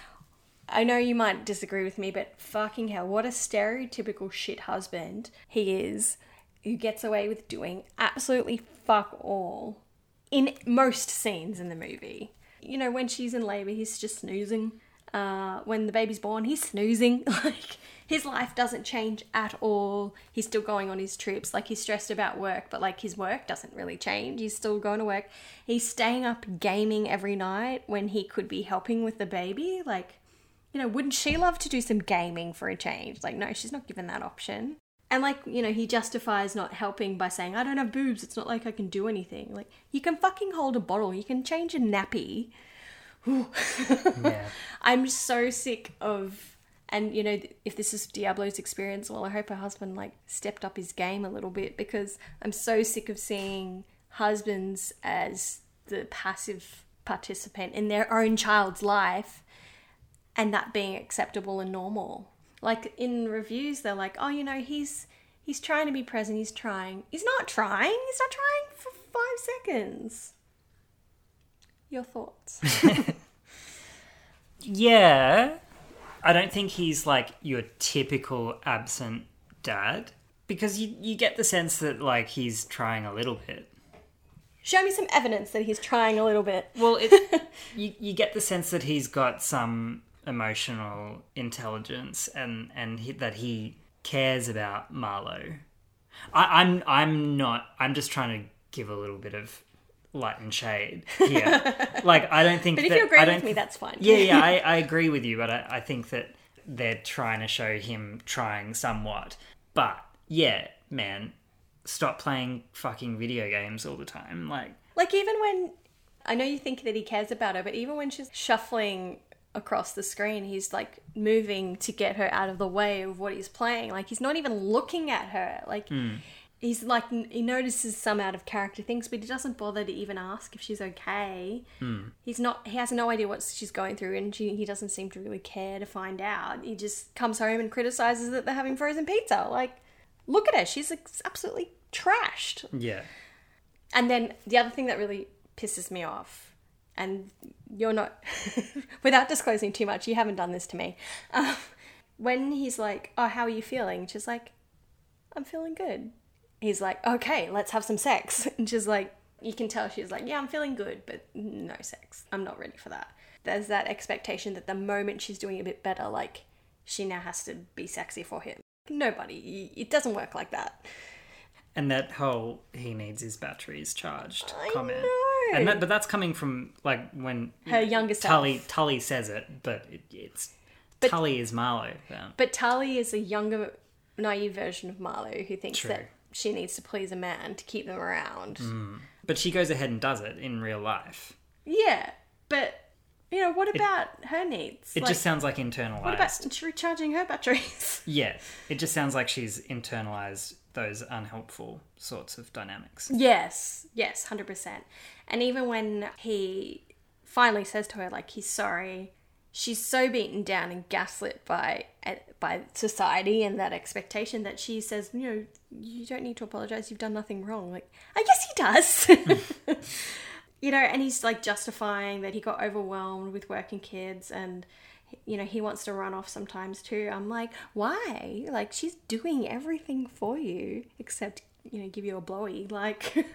I know you might disagree with me, but fucking hell, what a stereotypical shit husband he is who gets away with doing absolutely fuck all in most scenes in the movie. You know, when she's in labor, he's just snoozing. Uh, when the baby's born, he's snoozing. Like, his life doesn't change at all. He's still going on his trips. Like, he's stressed about work, but like, his work doesn't really change. He's still going to work. He's staying up gaming every night when he could be helping with the baby. Like, you know, wouldn't she love to do some gaming for a change? Like, no, she's not given that option. And like, you know, he justifies not helping by saying, I don't have boobs, it's not like I can do anything. Like, you can fucking hold a bottle, you can change a nappy. yeah. I'm so sick of and you know if this is Diablo's experience, well I hope her husband like stepped up his game a little bit because I'm so sick of seeing husbands as the passive participant in their own child's life and that being acceptable and normal. Like in reviews they're like, "Oh, you know, he's he's trying to be present, he's trying." He's not trying. He's not trying for 5 seconds. Your thoughts? Yeah. I don't think he's like your typical absent dad because you you get the sense that like he's trying a little bit. Show me some evidence that he's trying a little bit. Well, it, you you get the sense that he's got some emotional intelligence and and he, that he cares about Marlowe. I, I'm I'm not. I'm just trying to give a little bit of light and shade here. like I don't think. But if that, you agree I with me, that's fine. yeah, yeah, I, I agree with you, but I, I think that they're trying to show him trying somewhat. But yeah, man, stop playing fucking video games all the time. Like, Like even when I know you think that he cares about her, but even when she's shuffling across the screen, he's like moving to get her out of the way of what he's playing. Like he's not even looking at her. Like hmm. He's like he notices some out of character things, but he doesn't bother to even ask if she's okay. He's not. He has no idea what she's going through, and she, he doesn't seem to really care to find out. He just comes home and criticizes that they're having frozen pizza. Like, look at her. She's like, absolutely trashed. yeah, And then the other thing that really pisses me off, and you're not, without disclosing too much, you haven't done this to me. Um, when he's like, "Oh, how are you feeling?" She's like, "I'm feeling good." He's like, "Okay, let's have some sex." And she's like, you can tell she's like, "Yeah, I'm feeling good, but no sex. I'm not ready for that." there's that expectation that the moment she's doing a bit better, like she now has to be sexy for him. Nobody. It doesn't work like that. And that whole he needs his batteries charged I comment. know. And that, but that's coming from like when Her younger self. Tully Tully says it, but it, it's But- Tully is Marlowe. But Tully is a younger, naive version of Marlowe who thinks True. that she needs to please a man to keep them around. Mm. but she goes ahead and does it in real life. Yeah, but you know, what about her needs? It Like, just sounds like internalized. what about recharging her batteries? Yeah, it just sounds like she's internalized those unhelpful sorts of dynamics. yes, yes, hundred percent. And even when he finally says to her, like, he's sorry, she's so beaten down and gaslit by eh, by society and that expectation that she says, you know, you don't need to apologize. You've done nothing wrong. Like, I guess he does. you know, and he's like justifying that he got overwhelmed with working kids and you know, he wants to run off sometimes too. I'm like, why? Like she's doing everything for you except, you know, give you a blowy. Like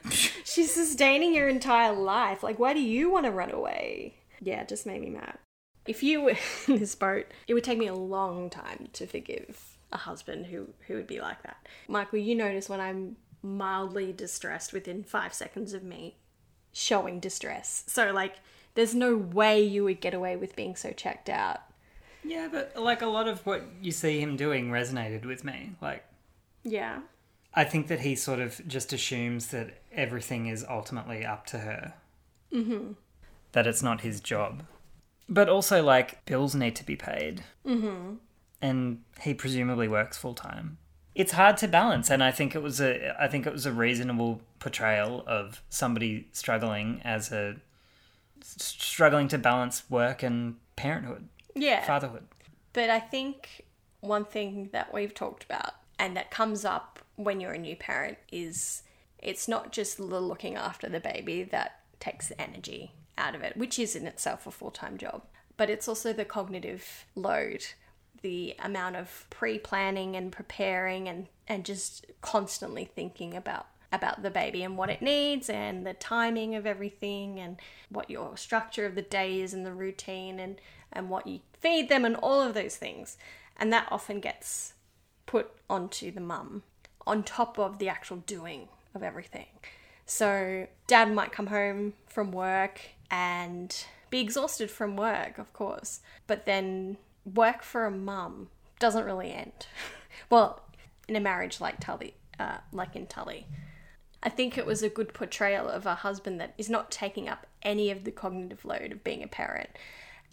she's sustaining your entire life. Like why do you want to run away? Yeah, just made me mad. If you were in this boat, it would take me a long time to forgive a husband who who would be like that. Michael, you notice when I'm mildly distressed within 5 seconds of me showing distress. So like there's no way you would get away with being so checked out. Yeah, but like a lot of what you see him doing resonated with me. Like, Yeah. I think that he sort of just assumes that everything is ultimately up to her. Mm-hmm. That it's not his job. But also, like, bills need to be paid. Mm-hmm. And he presumably works full time. It's hard to balance, and I think it was a I think it was a reasonable portrayal of somebody struggling as a struggling to balance work and parenthood, Yeah. fatherhood. But I think one thing that we've talked about and that comes up when you're a new parent is it's not just the looking after the baby that takes the energy out of it, which is in itself a full time job, but it's also the cognitive load, the amount of pre planning and preparing and, and just constantly thinking about about the baby and what it needs and the timing of everything and what your structure of the day is and the routine and, and what you feed them and all of those things. And that often gets put onto the mum on top of the actual doing of everything. So dad might come home from work and be exhausted from work, of course, but then work for a mum doesn't really end. well, in a marriage like Tully, uh, like in Tully. I think it was a good portrayal of a husband that is not taking up any of the cognitive load of being a parent.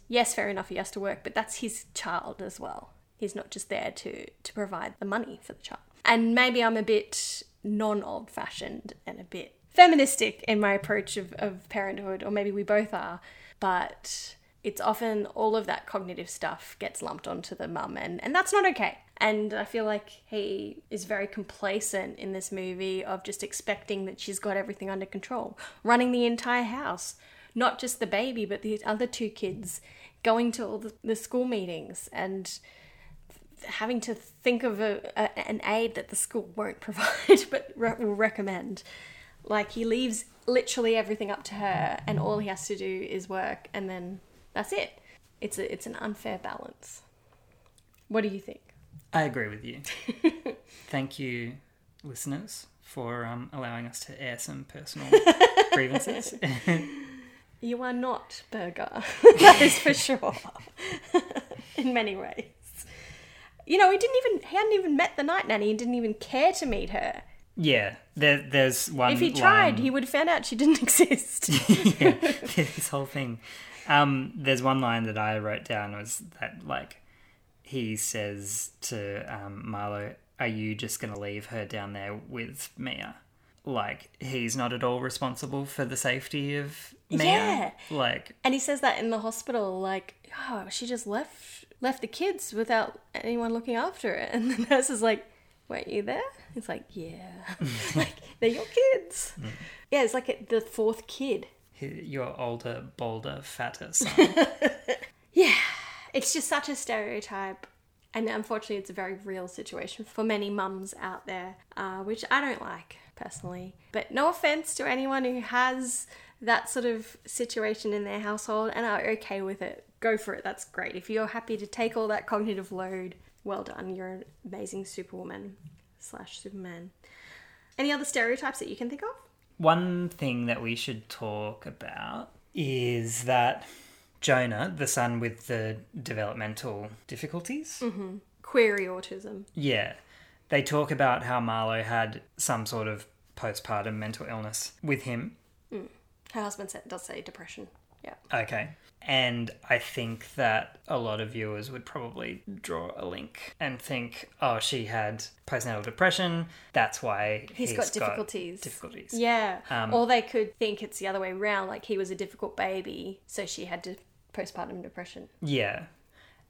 Yes, fair enough, he has to work, but that's his child as well. He's not just there to, to provide the money for the child. And maybe I'm a bit non old fashioned and a bit feministic in my approach of, of parenthood, or maybe we both are, but it's often all of that cognitive stuff gets lumped onto the mum, and, and that's not okay. And I feel like he is very complacent in this movie of just expecting that she's got everything under control, running the entire house, not just the baby, but the other two kids, going to all the, the school meetings and having to think of a, a, an aid that the school won't provide but re- will recommend. Like he leaves literally everything up to her, and all he has to do is work, and then that's it. It's a, it's an unfair balance. What do you think? I agree with you. Thank you, listeners, for um, allowing us to air some personal grievances. You are not Berger. that is for sure. In many ways. You know, he didn't even he hadn't even met the night nanny and didn't even care to meet her. Yeah, there, there's one. If he tried, line- he would have found out she didn't exist. yeah, this whole thing. Um, there's one line that I wrote down was that like he says to um, Marlo, "Are you just going to leave her down there with Mia?" Like he's not at all responsible for the safety of Mia. Yeah. Like and he says that in the hospital, like, oh, she just left left the kids without anyone looking after it. And the nurse is like, weren't you there? It's like, yeah. like, they're your kids. Yeah, it's like a, the fourth kid. your older, bolder, fatter son. Yeah, it's just such a stereotype. And unfortunately, it's a very real situation for many mums out there, uh, which I don't like personally. But no offense to anyone who has that sort of situation in their household and are okay with it, go for it. That's great. If you're happy to take all that cognitive load, well done. You're an amazing superwoman slash superman. Any other stereotypes that you can think of? One thing that we should talk about is that Jonah, the son with the developmental difficulties, mm-hmm. Query autism. yeah, they talk about how Marlowe had some sort of postpartum mental illness with him. Mm. Her husband does say depression. Yeah. Okay. And I think that a lot of viewers would probably draw a link and think, oh, she had postnatal depression. That's why he's got difficulties. difficulties. Yeah. Um, or they could think it's the other way around, like he was a difficult baby, so she had to postpartum depression. Yeah.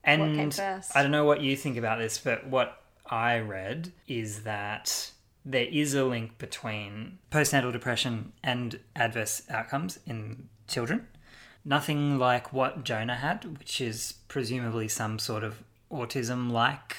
And? I don't know what you think about this, but what I read is that there is a link between postnatal depression and adverse outcomes in children. Nothing like what Jonah had, which is presumably some sort of autism like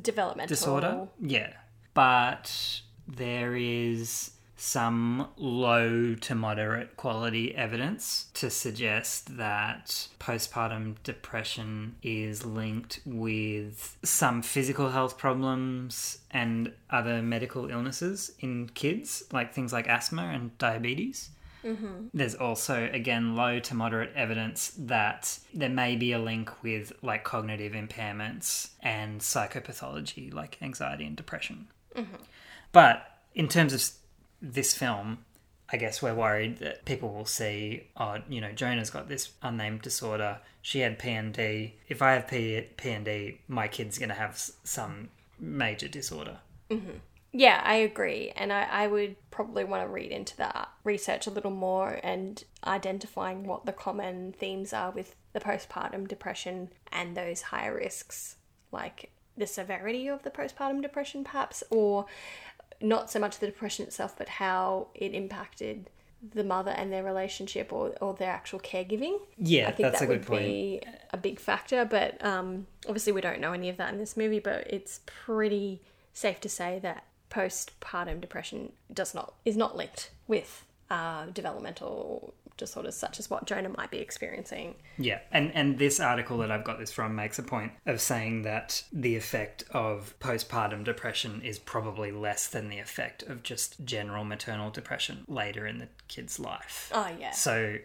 Developmental disorder. Yeah. But there is some low to moderate quality evidence to suggest that postpartum depression is linked with some physical health problems and other medical illnesses in kids, like things like asthma and diabetes. Mm-hmm. There's also, again, low to moderate evidence that there may be a link with like cognitive impairments and psychopathology, like anxiety and depression. Mm-hmm. But in terms of this film, I guess we're worried that people will see, oh, you know, Jonah's got this unnamed disorder. She had PND. If I have P- PND, my kid's going to have some major disorder. Mm-hmm. Yeah, I agree. And I, I would probably want to read into that research a little more and identifying what the common themes are with the postpartum depression and those higher risks, like the severity of the postpartum depression, perhaps, or not so much the depression itself, but how it impacted the mother and their relationship or, or their actual caregiving. Yeah, I think that's that a would good point. be a big factor, but um, obviously we don't know any of that in this movie. But it's pretty safe to say that postpartum depression does not is not linked with uh, developmental disorders such as what Jonah might be experiencing. Yeah, and and this article that I've got this from makes a point of saying that the effect of postpartum depression is probably less than the effect of just general maternal depression later in the kid's life. Oh yeah. So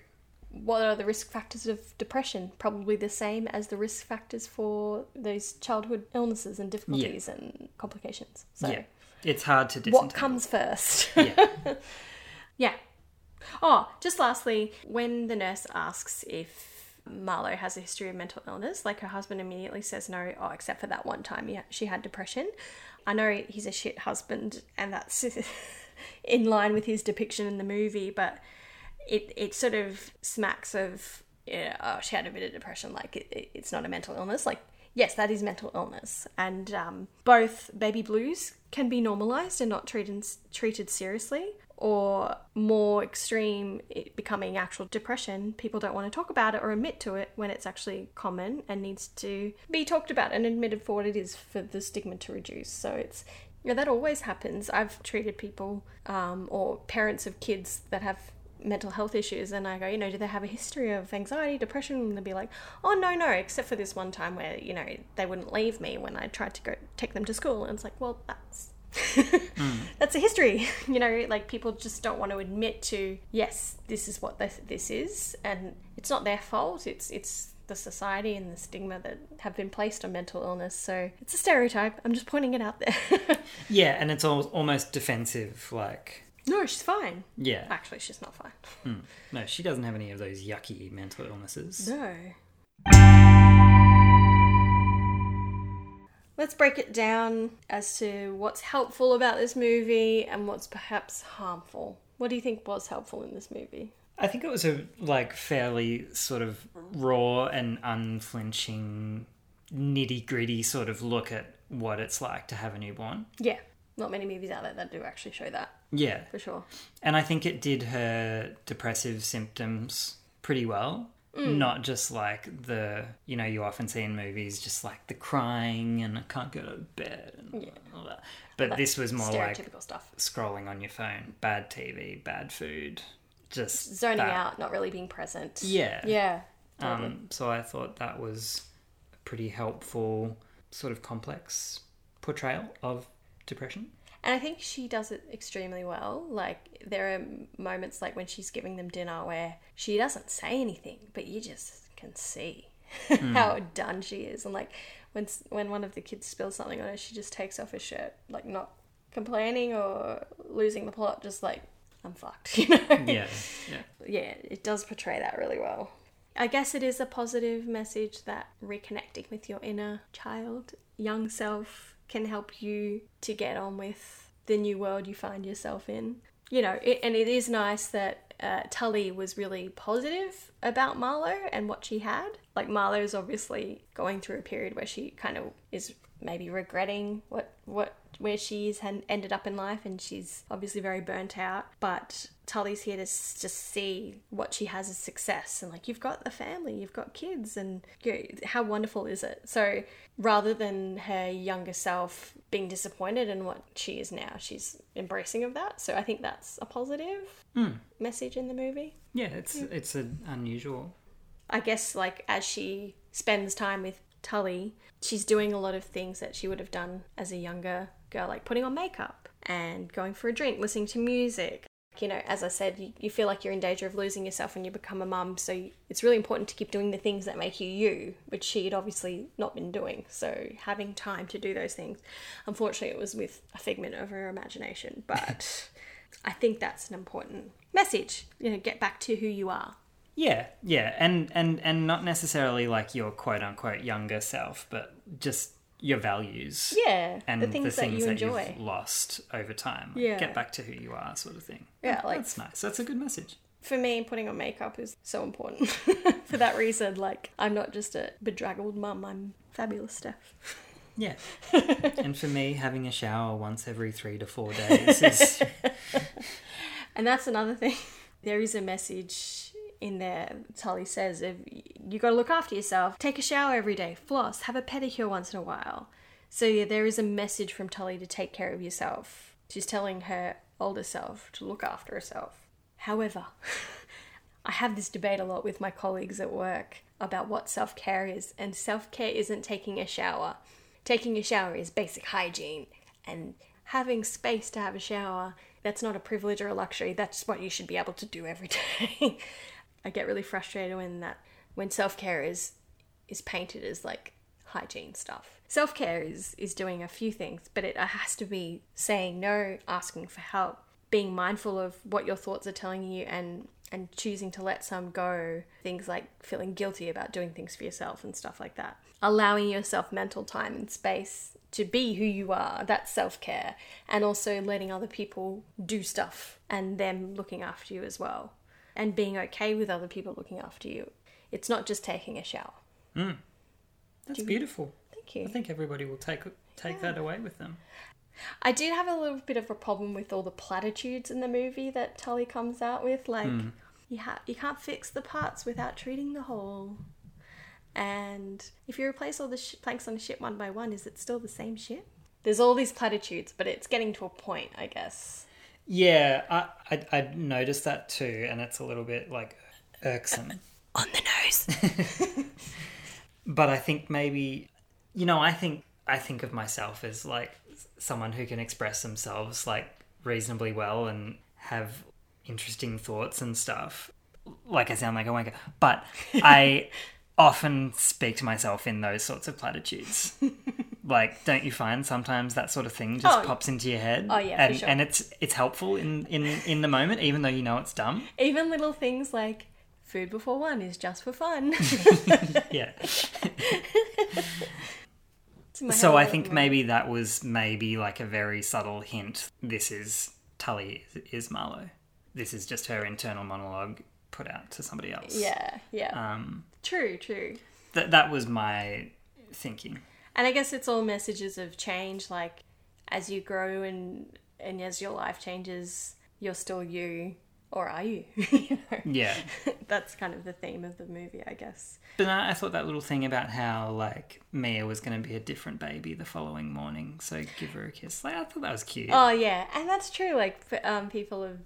What are the risk factors of depression? Probably the same as the risk factors for those childhood illnesses and difficulties and complications. So yeah, it's hard to disentangle. what comes first? Yeah. Yeah. Oh, just lastly, when the nurse asks if Marlowe has a history of mental illness, like her husband immediately says no, oh, except for that one time he, she had depression. I know he's a shit husband, and that's in line with his depiction in the movie, but it, it sort of smacks of, yeah, oh, she had a bit of depression, like it- it's not a mental illness. Like, yes, that is mental illness. And um, both baby blues can be normalized and not treated, treated seriously, or more extreme, becoming actual depression. People don't want to talk about it or admit to it when it's actually common and needs to be talked about and admitted for what it is for the stigma to reduce. So it's yeah, that always happens. I've treated people um, or parents of kids that have mental health issues, and I go, you know, do they have a history of anxiety, depression? And they'd be like, oh, no, no, except for this one time where, you know, they wouldn't leave me when I tried to go take them to school. And it's like, well, that's. Hmm. That's a history, you know. Like people just don't want to admit to yes, this is what this, this is, and it's not their fault. It's it's the society and the stigma that have been placed on mental illness. So it's a stereotype. I'm just pointing it out there. yeah, and it's al- almost defensive. Like, no, she's fine. yeah, Actually, she's not fine. Hmm. no, she doesn't have any of those yucky mental illnesses. No. Let's break it down as to what's helpful about this movie and what's perhaps harmful. What do you think was helpful in this movie? I think it was a like fairly sort of raw and unflinching, nitty gritty sort of look at what it's like to have a newborn. Yeah, not many movies out there that do actually show that Yeah, for sure. and I think it did her depressive symptoms pretty well. Not just like the you know you often see in movies, just like the crying and I can't go to bed and yeah. all that. But this was more like Stereotypical stuff. scrolling on your phone, bad TV, bad food, just zoning that. out, not really being present. Yeah. Yeah. Totally. Um, so I thought that was a pretty helpful, sort of complex portrayal of depression. And I think she does it extremely well. Like there are moments like when she's giving them dinner where she doesn't say anything, but you just can see hmm. how done she is. And like when when one of the kids spills something on her, she just takes off her shirt, like not complaining or losing the plot, just like I'm fucked. You know? Yeah, yeah. yeah, it does portray that really well. I guess it is a positive message that reconnecting with your inner child, young self, can help you to get on with the new world you find yourself in. You know, it, and it is nice that uh, Tully was really positive about Marlowe and what she had. Like, Marlowe's obviously going through a period where she kind of is maybe regretting what what where she's had ended up in life and she's obviously very burnt out but tully's here to s- just see what she has as success and like you've got a family you've got kids and you know, how wonderful is it? So rather than her younger self being disappointed in what she is now she's embracing of that. So i think that's a positive hmm. message in the movie. Yeah, it's it's an unusual. I guess like as she spends time with Tully, she's doing a lot of things that she would have done as a younger girl, like putting on makeup and going for a drink, listening to music. You know, as I said, you, you feel like you're in danger of losing yourself when you become a mum, so you- it's really important to keep doing the things that make you you, which she had obviously not been doing. So having time to do those things, unfortunately, it was with a figment of her imagination, but I think that's an important message. You know, get back to who you are. Yeah, yeah, and and and not necessarily like your quote unquote younger self, but just your values. Yeah, And the things, that you you've lost over time. Like, Yeah. Get back to who you are, sort of thing. Yeah, like- that's nice. That's a good message. for me, putting on makeup is so important. for that reason, like I'm not just a bedraggled mum. I'm fabulous, Steph. Yeah. and for me, having a shower once every three to four days is And that's another thing. There is a message in there. Tully says, if you got to look after yourself, take a shower every day, floss, have a pedicure once in a while. So yeah, there is a message from Tully to take care of yourself. She's telling her older self to look after herself. However, I have this debate a lot with my colleagues at work about what self care is, and self care isn't taking a shower. Taking a shower is basic hygiene, and having space to have a shower, that's not a privilege or a luxury, that's what you should be able to do every day. I get really frustrated when that when self care is is painted as like hygiene stuff. Self care is is doing a few things, but it has to be saying no, asking for help, being mindful of what your thoughts are telling you, and and choosing to let some go. Things like feeling guilty about doing things for yourself and stuff like that. Allowing yourself mental time and space to be who you are. That's self care, and also letting other people do stuff and them looking after you as well, and being okay with other people looking after you. It's not just taking a shower. Mm. that's beautiful. Thank you. I think everybody will take take that away with them. I did have a little bit of a problem with all the platitudes in the movie that Tully comes out with, like hmm. you ha- you can't fix the parts without treating the whole. And if you replace all the sh- planks on a ship one by one, is it still the same ship? There's all these platitudes, but it's getting to a point, I guess. Yeah, I, I I noticed that too, and it's a little bit like irksome. On the nose. but I think maybe, you know, I think I think of myself as like someone who can express themselves like reasonably well and have interesting thoughts and stuff. Like I sound like a wanker, but I often speak to myself in those sorts of platitudes. like, don't you find sometimes that sort of thing just Oh. pops into your head? Oh, yeah, for and sure. and it's it's helpful in in in the moment, even though you know it's dumb. Even little things like food before one is just for fun. Yeah. It's in my So I think maybe that was maybe like a very subtle hint. This is Tully is, is Marlowe. This is just her internal monologue put out to somebody else. Yeah, yeah. Um, true, true. that that was my thinking. And I guess it's all messages of change, like as you grow and and as your life changes, you're still you, or are you? you know? Yeah. That's kind of the theme of the movie, I guess. But I, I thought that little thing about how like Mia was going to be a different baby the following morning, so give her a kiss. Like I thought that was cute. Oh yeah, and that's true. Like for, um, people have,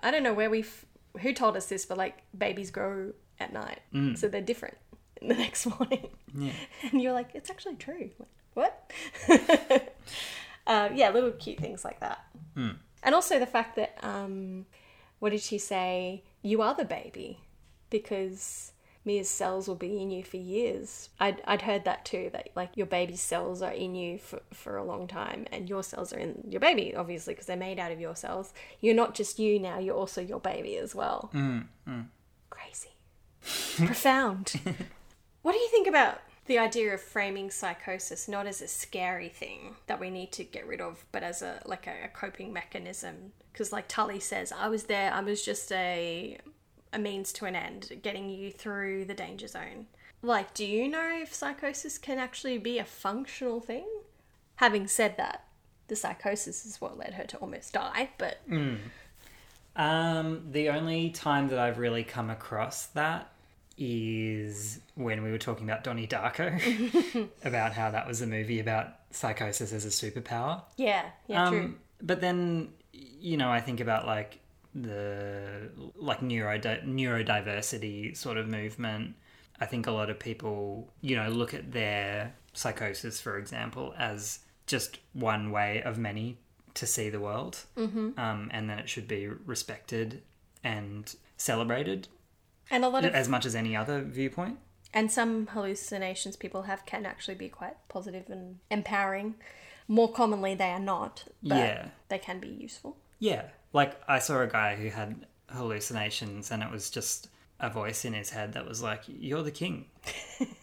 I don't know where we f- who told us this, but like babies grow at night, Mm. so they're different the next morning. Yeah. And you're like, it's actually true. Like, what? uh, yeah, little cute things like that. And also the fact that, um, what did she say? You are the baby because Mia's cells will be in you for years. I'd, I'd heard that too, that like your baby's cells are in you for, for a long time and your cells are in your baby, obviously, because they're made out of your cells. You're not just you now, you're also your baby as well. Crazy. Profound. What do you think about the idea of framing psychosis not as a scary thing that we need to get rid of, but as a like a, a coping mechanism? Because, like Tully says, I was there. I was just a a means to an end, getting you through the danger zone. Like, do you know if psychosis can actually be a functional thing? Having said that, the psychosis is what led her to almost die. But Um, the only time that I've really come across that is when we were talking about Donnie Darko, about how that was a movie about psychosis as a superpower. yeah, yeah, true. Um, but then, you know, I think about like the like neuro neurodiversity sort of movement. I think a lot of people, you know, look at their psychosis, for example, as just one way of many to see the world, mm-hmm. um, and then it should be respected and celebrated And a lot of as much as any other viewpoint. And some hallucinations people have can actually be quite positive and empowering. More commonly, they are not, but Yeah. they can be useful. Yeah. Like I saw a guy who had hallucinations and it was just a voice in his head that was like, You're the king.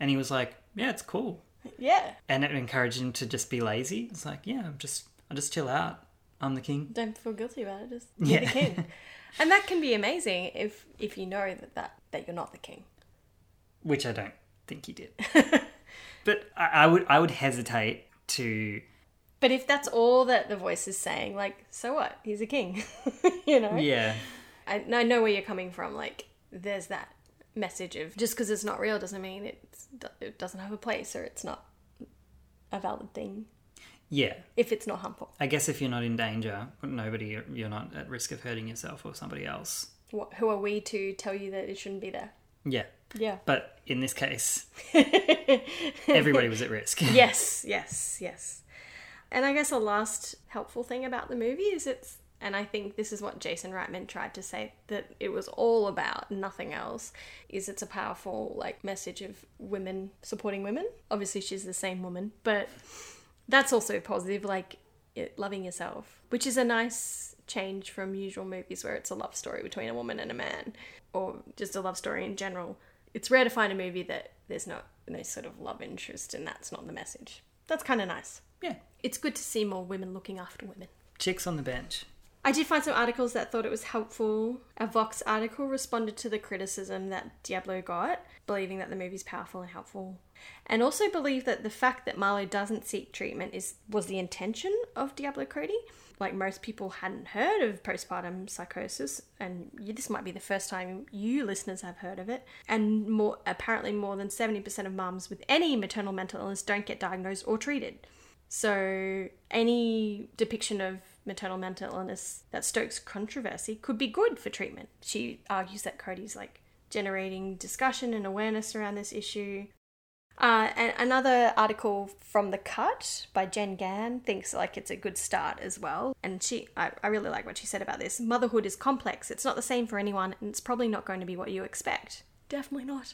and he was like, Yeah, it's cool. Yeah, And it encouraged him to just be lazy. It's like, Yeah, I'm just I just chill out. I'm the king. don't feel guilty about it. Just be Yeah. the king, and that can be amazing if if you know that that, that you're not the king. Which I don't think he did. but I, I would I would hesitate to But if that's all that the voice is saying, like, so what? He's a king, you know. Yeah. I, I know where you're coming from. Like, there's that message of just because it's not real doesn't mean it's, it doesn't have a place or it's not a valid thing Yeah. if it's not harmful. I guess if you're not in danger, nobody you're not at risk of hurting yourself or somebody else. What, who are we to tell you that it shouldn't be there? Yeah. Yeah. But in this case, everybody was at risk. yes, yes, yes. And I guess a last helpful thing about the movie is it's, and I think this is what Jason Reitman tried to say that it was all about, nothing else, is it's a powerful like message of women supporting women. Obviously, she's the same woman, but that's also positive, like it, loving yourself, which is a nice change from usual movies where it's a love story between a woman and a man, or just a love story in general. It's rare to find a movie that there's not no sort of love interest and that's not the message. That's kind of nice. Yeah. It's good to see more women looking after women. Chicks on the bench. I did find some articles that thought it was helpful. A Vox article responded to the criticism that Diablo got, believing that the movie's powerful and helpful, and also believed that the fact that Marlowe doesn't seek treatment is was the intention of Diablo Cody. Like most people hadn't heard of postpartum psychosis, and this might be the first time you listeners have heard of it. And more apparently, more than seventy percent of mums with any maternal mental illness don't get diagnosed or treated. So, any depiction of maternal mental illness that stokes controversy could be good for treatment. She argues that Cody's like generating discussion and awareness around this issue. Uh, and another article from The Cut by Jen Gann thinks like it's a good start as well. And she, I, I really like what she said about this. Motherhood is complex. It's not the same for anyone, and it's probably not going to be what you expect. Definitely not.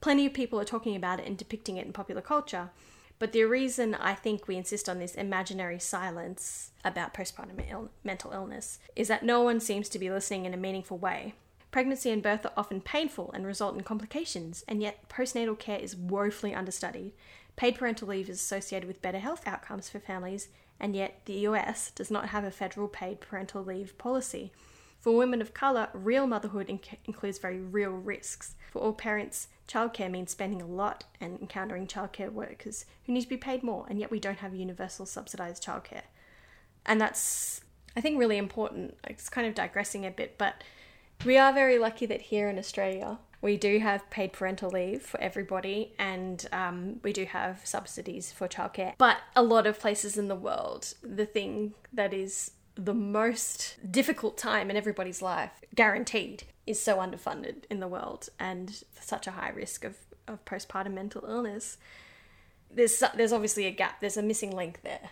Plenty of people are talking about it and depicting it in popular culture. But the reason I think we insist on this imaginary silence about postpartum Ill- mental illness is that no one seems to be listening in a meaningful way. Pregnancy and birth are often painful and result in complications, and yet postnatal care is woefully understudied. Paid parental leave is associated with better health outcomes for families, and yet the US does not have a federal paid parental leave policy. For women of colour, real motherhood inc- includes very real risks. For all parents, childcare means spending a lot and encountering childcare workers who need to be paid more, and yet we don't have universal subsidised childcare. And that's, I think, really important. It's kind of digressing a bit, but we are very lucky that here in Australia we do have paid parental leave for everybody and um, we do have subsidies for childcare. But a lot of places in the world, the thing that is the most difficult time in everybody's life, guaranteed, is so underfunded in the world and such a high risk of, of postpartum mental illness. There's there's obviously a gap. There's a missing link there.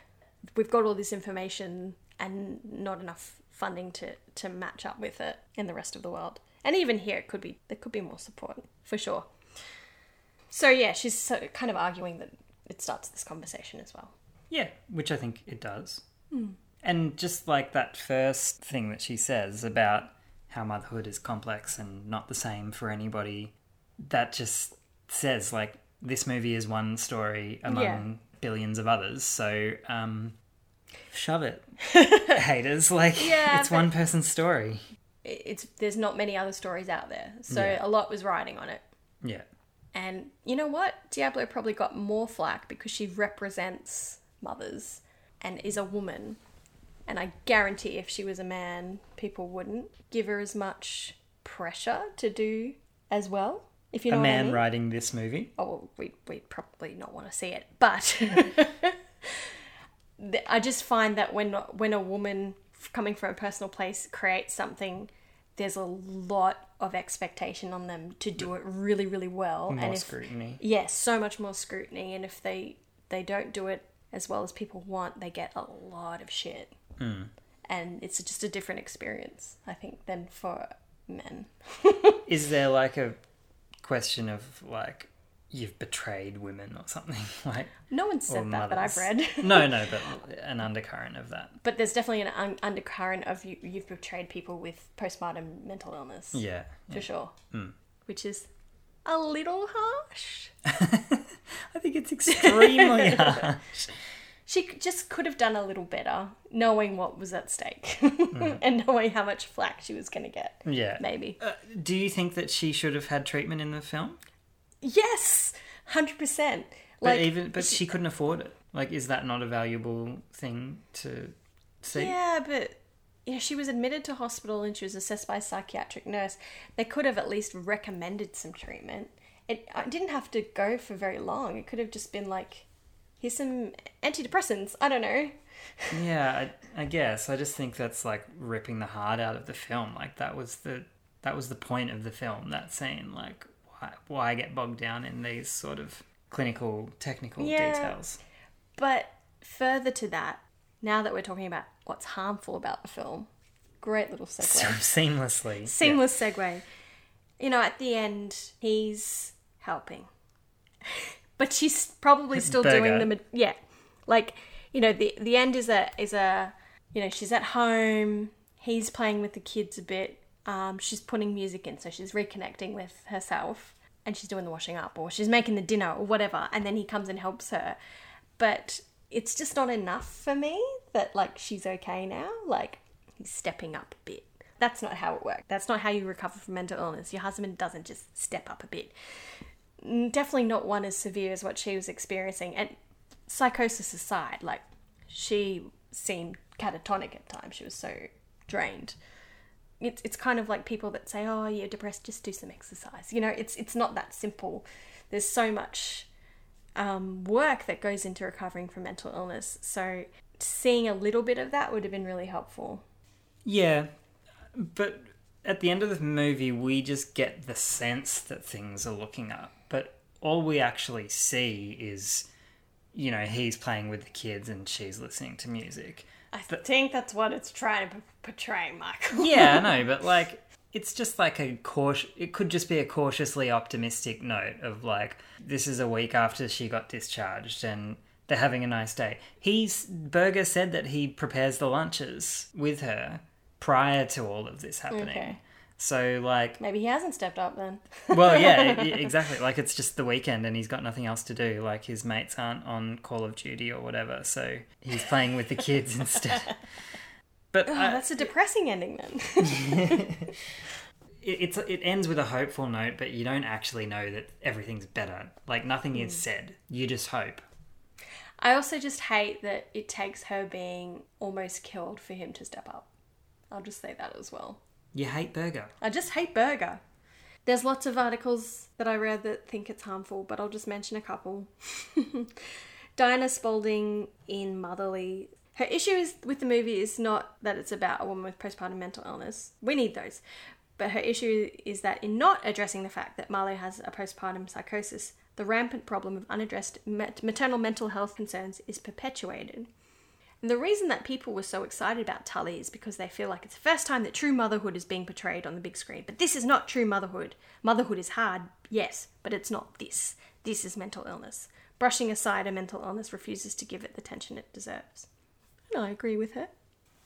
We've got all this information and not enough funding to to match up with it in the rest of the world. And even here, it could be there could be more support for sure. So yeah, she's so, kind of arguing that it starts this conversation as well. Yeah, which I think it does. Hmm. And just like that first thing that she says about how motherhood is complex and not the same for anybody, that just says like this movie is one story among Yeah. billions of others. So um, shove it, haters. Like Yeah, it's one person's story. It's there's not many other stories out there, so Yeah. a lot was riding on it. Yeah. And you know what? Diablo probably got more flack because she represents mothers and is a woman. And I guarantee if she was a man, people wouldn't give her as much pressure to do as well. If you know a what I man mean. writing this movie. Oh, well, we we'd probably not want to see it, but I just find that when when a woman coming from a personal place creates something, there's a lot of expectation on them to do it really, really well, More and if scrutiny. yes, so much more scrutiny, and if they they don't do it as well as people want, they get a lot of shit, hmm. And it's just a different experience, I think, than for men. Is there like a question of like you've betrayed women or something like? No one said that that I've read. no, no, but an undercurrent of that. But there's definitely an un- undercurrent of you, you've betrayed people with postpartum mental illness, Yeah. for sure. Hmm. Which is a little harsh. I think it's extremely harsh. She just could have done a little better, knowing what was at stake Mm. and knowing how much flack she was going to get. Yeah. Maybe. Uh, do you think that she should have had treatment in the film? Yes, hundred percent. But Like even but she couldn't afford it. Like is that not a valuable thing to see? Yeah, but you know, she was admitted to hospital and she was assessed by a psychiatric nurse. They could have at least recommended some treatment. It I didn't have to go for very long. It could have just been like, here's some antidepressants. I don't know. Yeah, I, I guess. I just think that's like ripping the heart out of the film. Like that was the that was the point of the film. That scene. Like why why get bogged down in these sort of clinical technical Yeah. details? But further to that, now that we're talking about what's harmful about the film, great little segue. So seamlessly. Seamless segue. You know, at the end, he's helping. But she's probably still doing Burger. the ma- yeah. Like, you know, the the end is a is a you know, she's at home, he's playing with the kids a bit. Um, she's putting music in, so she's reconnecting with herself and she's doing the washing up or she's making the dinner or whatever, and then he comes and helps her. But it's just not enough for me that like she's okay now. Like he's stepping up a bit. That's not how it works. That's not how you recover from mental illness. Your husband doesn't just step up a bit. Definitely not one as severe as what she was experiencing. And psychosis aside, like she seemed catatonic at times. She was so drained. It's it's kind of like people that say, "Oh, you're depressed, just do some exercise." You know, it's it's not that simple. There's so much um, work that goes into recovering from mental illness. So seeing a little bit of that would have been really helpful. Yeah, but at the end of the movie, we just get the sense that things are looking up. But all we actually see is, you know, he's playing with the kids and she's listening to music. I think that's what it's trying to portray, Michael. Yeah, I know, but like, it's just like a cautious. It could just be a cautiously optimistic note of like, this is a week after she got discharged and they're having a nice day. He's Berger said that he prepares the lunches with her prior to all of this happening. Okay. So like, Maybe he hasn't stepped up then. well, yeah, exactly. Like it's just the weekend and he's got nothing else to do. Like his mates aren't on Call of Duty or whatever, so he's playing with the kids instead. But Oh, I- that's a depressing ending then. it, it's it ends with a hopeful note, but you don't actually know that everything's better. Like nothing is mm. said. You just hope. I also just hate that it takes her being almost killed for him to step up. I'll just say that as well. You hate Burger. I just hate burger. There's lots of articles that I read that think it's harmful, but I'll just mention a couple. Diana Spalding in Motherly Her issue is with the movie is not that it's about a woman with postpartum mental illness. We need those. But her issue is that in not addressing the fact that Marlowe has a postpartum psychosis, the rampant problem of unaddressed maternal mental health concerns is perpetuated. And the reason that people were so excited about Tully is because they feel like it's the first time that true motherhood is being portrayed on the big screen. But this is not true motherhood. Motherhood is hard, yes, but it's not this. This is mental illness. Brushing aside a mental illness refuses to give it the attention it deserves. And I agree with her.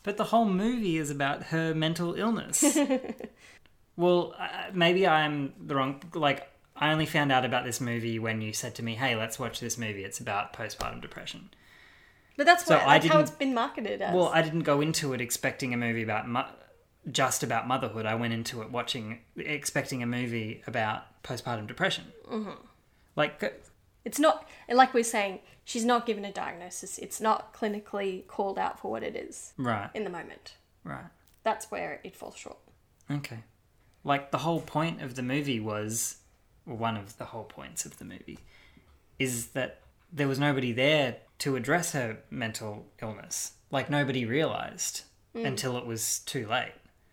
But the whole movie is about her mental illness. well, uh, maybe I'm the wrong. Like, I only found out about this movie when you said to me, "Hey, let's watch this movie. It's about postpartum depression." But that's, what, that's how it's been marketed as. Well, I didn't go into it expecting a movie about mo- just about motherhood. I went into it watching, expecting a movie about postpartum depression. Mm-hmm. Like, It's not, like we're saying, she's not given a diagnosis. It's not clinically called out for what it is right, in the moment. right. That's where it falls short. Okay. Like the whole point of the movie was, one of the whole points of the movie, is that there was nobody there to address her mental illness. Like nobody realized mm. until it was too late.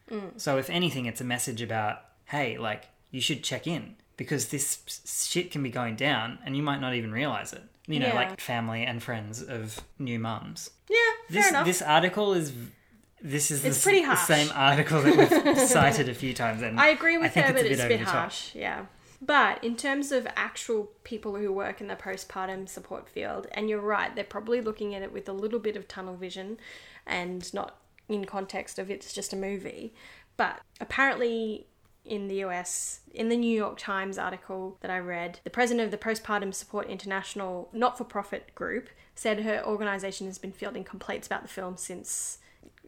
Mm. So if anything, it's a message about, hey, like you should check in because this shit can be going down and you might not even realize it. You know, Yeah. like family and friends of new mums. Yeah, fair This enough. this article is this is It's s- pretty the harsh. same article that we've cited a few times, and I agree with think her, but it's a over bit the top. harsh. Yeah. But in terms of actual people who work in the postpartum support field, and you're right, they're probably looking at it with a little bit of tunnel vision and not in context of it's just a movie. But apparently, in the US, in the New York Times article that I read, the president of the Postpartum Support International not for profit group said her organization has been fielding complaints about the film since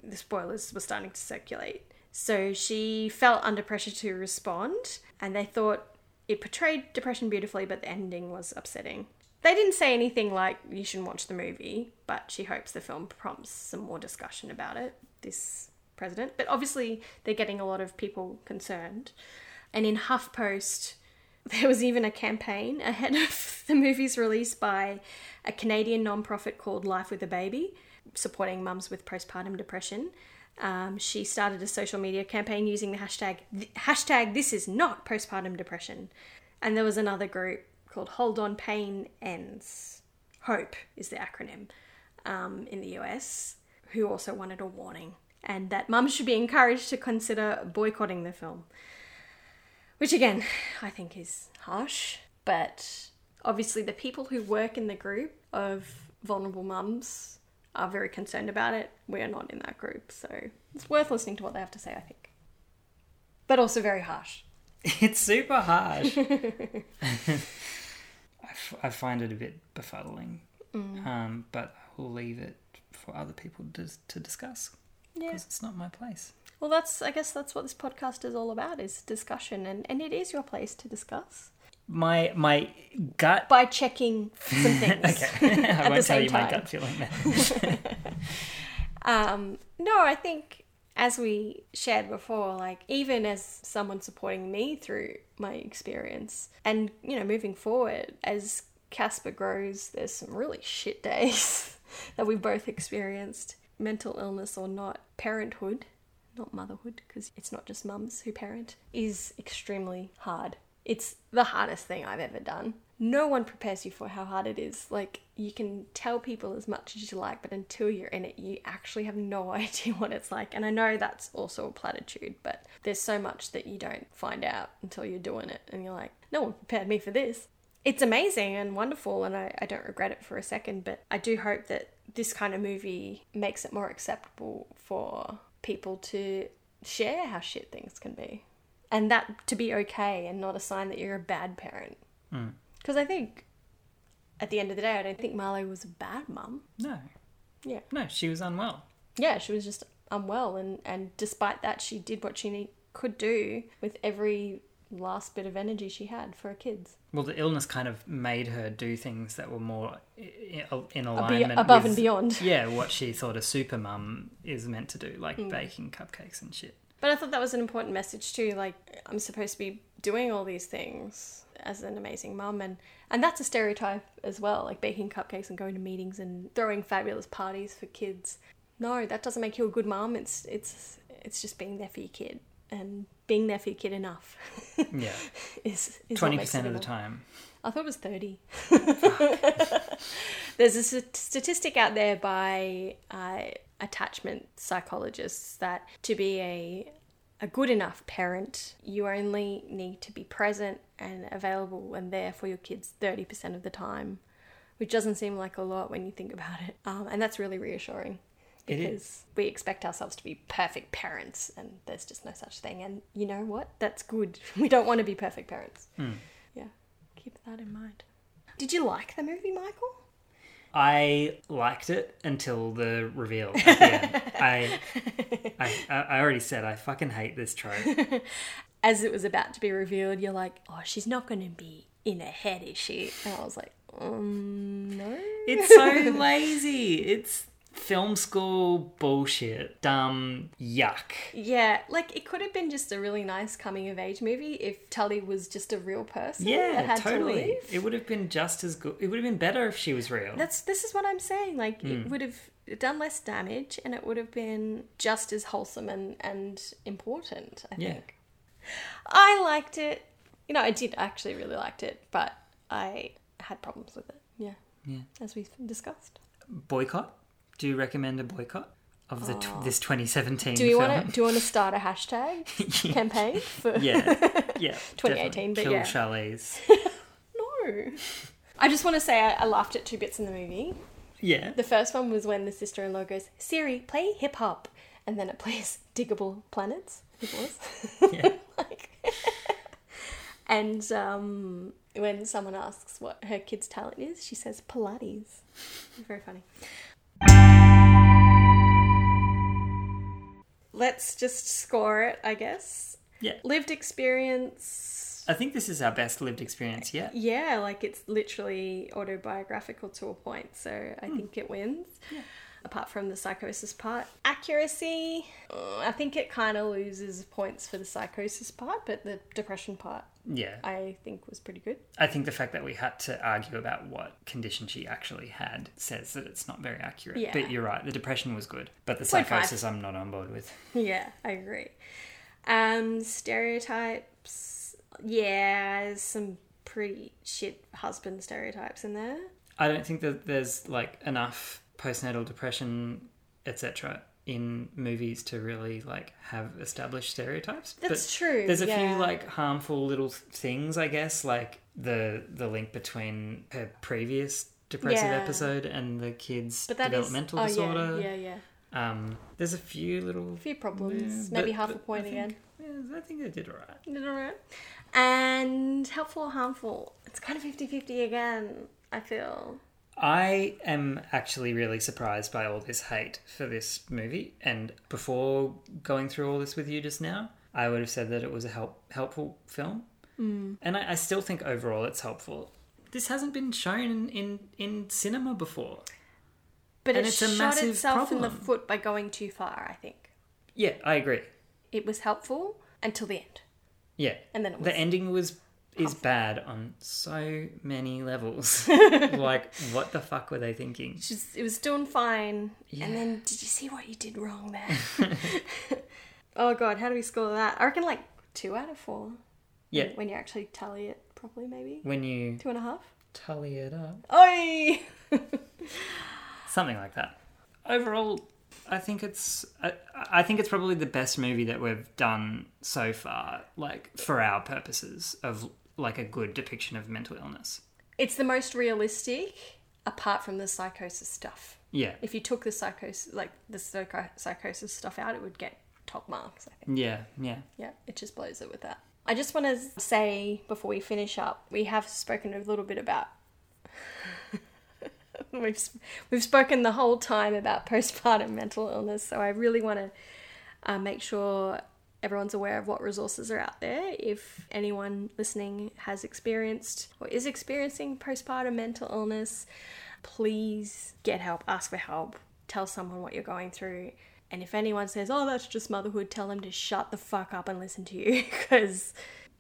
the spoilers were starting to circulate. So she felt under pressure to respond, and they thought it portrayed depression beautifully, but the ending was upsetting. They didn't say anything like you shouldn't watch the movie, but she hopes the film prompts some more discussion about it, this president. But obviously, they're getting a lot of people concerned. And in HuffPost, there was even a campaign ahead of the movie's release by a Canadian non-profit called Life with a Baby, supporting mums with postpartum depression. Um, she started a social media campaign using the hashtag hashtag This is not postpartum depression, and there was another group called Hold On Pain Ends. Hope is the acronym um, in the US, who also wanted a warning, and that mums should be encouraged to consider boycotting the film which again I think is harsh. But obviously, the people who work in the group of vulnerable mums are very concerned about it. We are not in that group, so it's worth listening to what they have to say. I think, but also very harsh. It's super harsh. I, f- I find it a bit befuddling, Mm. um, but I will leave it for other people to, to discuss Yeah. because it's not my place. Well, that's I guess that's what this podcast is all about: is discussion, and and it is your place to discuss My my gut. by checking some things. Okay, I won't tell you my time. gut feeling then. Um, no, I think as we shared before, like even as someone supporting me through my experience and, you know, moving forward, as Casper grows, there's some really shit days that we've both experienced. Mental illness or not, parenthood, not motherhood, because it's not just mums who parent, is extremely hard. It's the hardest thing I've ever done. No one prepares you for how hard it is. Like, you can tell people as much as you like, but until you're in it, you actually have no idea what it's like. And I know that's also a platitude, but there's so much that you don't find out until you're doing it. And you're like, no one prepared me for this. It's amazing and wonderful, and I, I don't regret it for a second, but I do hope that this kind of movie makes it more acceptable for people to share how shit things can be. And that to be okay and not a sign that you're a bad parent. Hmm. Because I think at the end of the day, I don't think Marlowe was a bad mum. No, Yeah. no, she was unwell. Yeah, she was just unwell, and, and despite that, she did what she need, could do with every last bit of energy she had for her kids. Well, the illness kind of made her do things that were more in alignment above with, and beyond. Yeah, what she thought a super mum is meant to do, like hmm. baking cupcakes and shit. But I thought that was an important message too. Like, I'm supposed to be doing all these things as an amazing mum, and and that's a stereotype as well, like baking cupcakes and going to meetings and throwing fabulous parties for kids. No, that doesn't make you a good mum. It's it's it's just being there for your kid and being there for your kid enough. Yeah. is, is twenty percent of the time. I thought it was 30. There's a st- statistic out there by uh, attachment psychologists that to be a a good enough parent, you only need to be present and available and there for your kids 30% of the time, which doesn't seem like a lot when you think about it. Um, and that's really reassuring It because we expect ourselves to be perfect parents and there's just no such thing. And you know what? That's good. We don't want to be perfect parents. Yeah, keep that in mind. Did you like the movie, Michael? I liked it until the reveal the. I, I, I already said I fucking hate this trope. As it was about to be revealed, you're like, oh, she's not going to be in her head, is she? And I was like, um, no. It's so lazy. It's film school bullshit. Dumb yuck. Yeah, like it could have been just a really nice coming of age movie if Tully was just a real person Yeah, had to totally. It would have been just as good. It would have been better if she was real. That's this is what I'm saying. Like Hmm. it would have done less damage and it would have been just as wholesome and, and important, I Yeah. think. I liked it. You know, I did actually really liked it, but I had problems with it. Yeah. Yeah. As we've discussed. Boycott? Do you recommend a boycott of the tw- this 2017 Do you want to do you want to start a hashtag campaign for Yeah, yeah. 2018, definitely. but Kill yeah. chalets. No. I just want to say I, I laughed at two bits in the movie. Yeah. The first one was when the sister in law goes, Siri, play hip hop. And then it plays Diggable Planets. It was. Yeah. like, and um, when someone asks what her kid's talent is, she says Pilates. Very funny. Let's just score it, I guess. Yeah. Lived experience. I think this is our best lived experience yet. Yeah, like it's literally autobiographical to a point, so I think it wins. Apart from the psychosis part. Accuracy, uh, I think it kind of loses points for the psychosis part, but the depression part Yeah. I think was pretty good. I think the fact that we had to argue about what condition she actually had says that it's not very accurate. Yeah. But you're right, the depression was good. But the Point psychosis I'm not on board with. Yeah, I agree. Um, stereotypes. Yeah, there's some pretty shit husband stereotypes in there. I don't think that there's like enough postnatal depression, etc. in movies to really like have established stereotypes. That's true, There's a yeah. few like harmful little things, I guess, like the the link between her previous depressive Yeah. episode and the kid's But that is developmental oh, disorder. Yeah, yeah, yeah. Um, there's a few little A few problems. Yeah, Maybe but- half a point I again. yeah, I think they did alright. Did alright. And helpful or harmful? It's kind of 50 50 again, I feel. I am actually really surprised by all this hate for this movie. And before going through all this with you just now, I would have said that it was a help, helpful film. Mm. And I, I still think overall it's helpful. This hasn't been shown in, in, in cinema before. But And it it's a shot massive itself in the foot by going too far, I think. Yeah, I agree. It was helpful until the end. Yeah. And then it was the ending was is bad on so many levels. like, what the fuck were they thinking? Just, it was doing fine. Yeah. And then, did you see what you did wrong there? oh god, how do we score that? I reckon like two out of four. Yeah, When you actually tally it properly, maybe. when you Two and a half? tally it up. Oi! something like that. Overall, I think it's I, I think it's probably the best movie that we've done so far, like for our purposes of like a good depiction of mental illness. It's the most realistic, apart from the psychosis stuff. Yeah, If you took the psychosis, like the psycho- psychosis stuff out, it would get top marks. I think. yeah, yeah. Yeah, it just blows it with that. I just want to say before we finish up, we have spoken a little bit about. we've we've spoken the whole time about postpartum mental illness, so I really want to uh, make sure everyone's aware of what resources are out there. If anyone listening has experienced or is experiencing postpartum mental illness, please get help, ask for help, tell someone what you're going through. And if anyone says, oh, that's just motherhood, tell them to shut the fuck up and listen to you because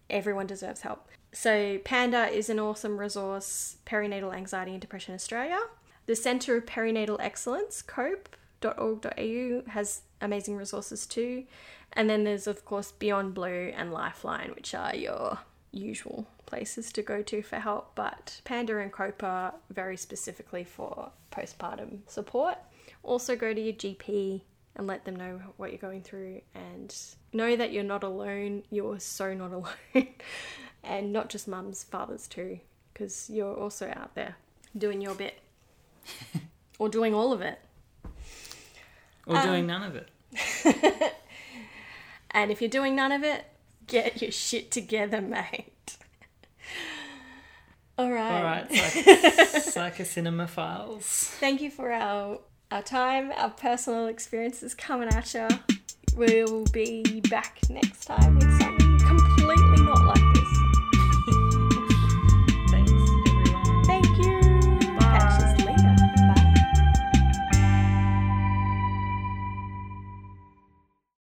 everyone deserves help. So, Panda is an awesome resource, Perinatal Anxiety and Depression Australia. The Centre of Perinatal Excellence, cope.org.au, has amazing resources too. And then there's, of course, Beyond Blue and Lifeline, which are your usual places to go to for help. But Panda and Cope are very specifically for postpartum support. Also, go to your GP and let them know what you're going through and know that you're not alone. You're so not alone. and not just mums, fathers too, because you're also out there doing your bit or doing all of it. Or doing um, none of it. And if you're doing none of it, get your shit together, mate. All right. All right, psych- psychocinema files. Thank you for our our time, our personal experiences coming at you. We'll be back next time with something completely not like this.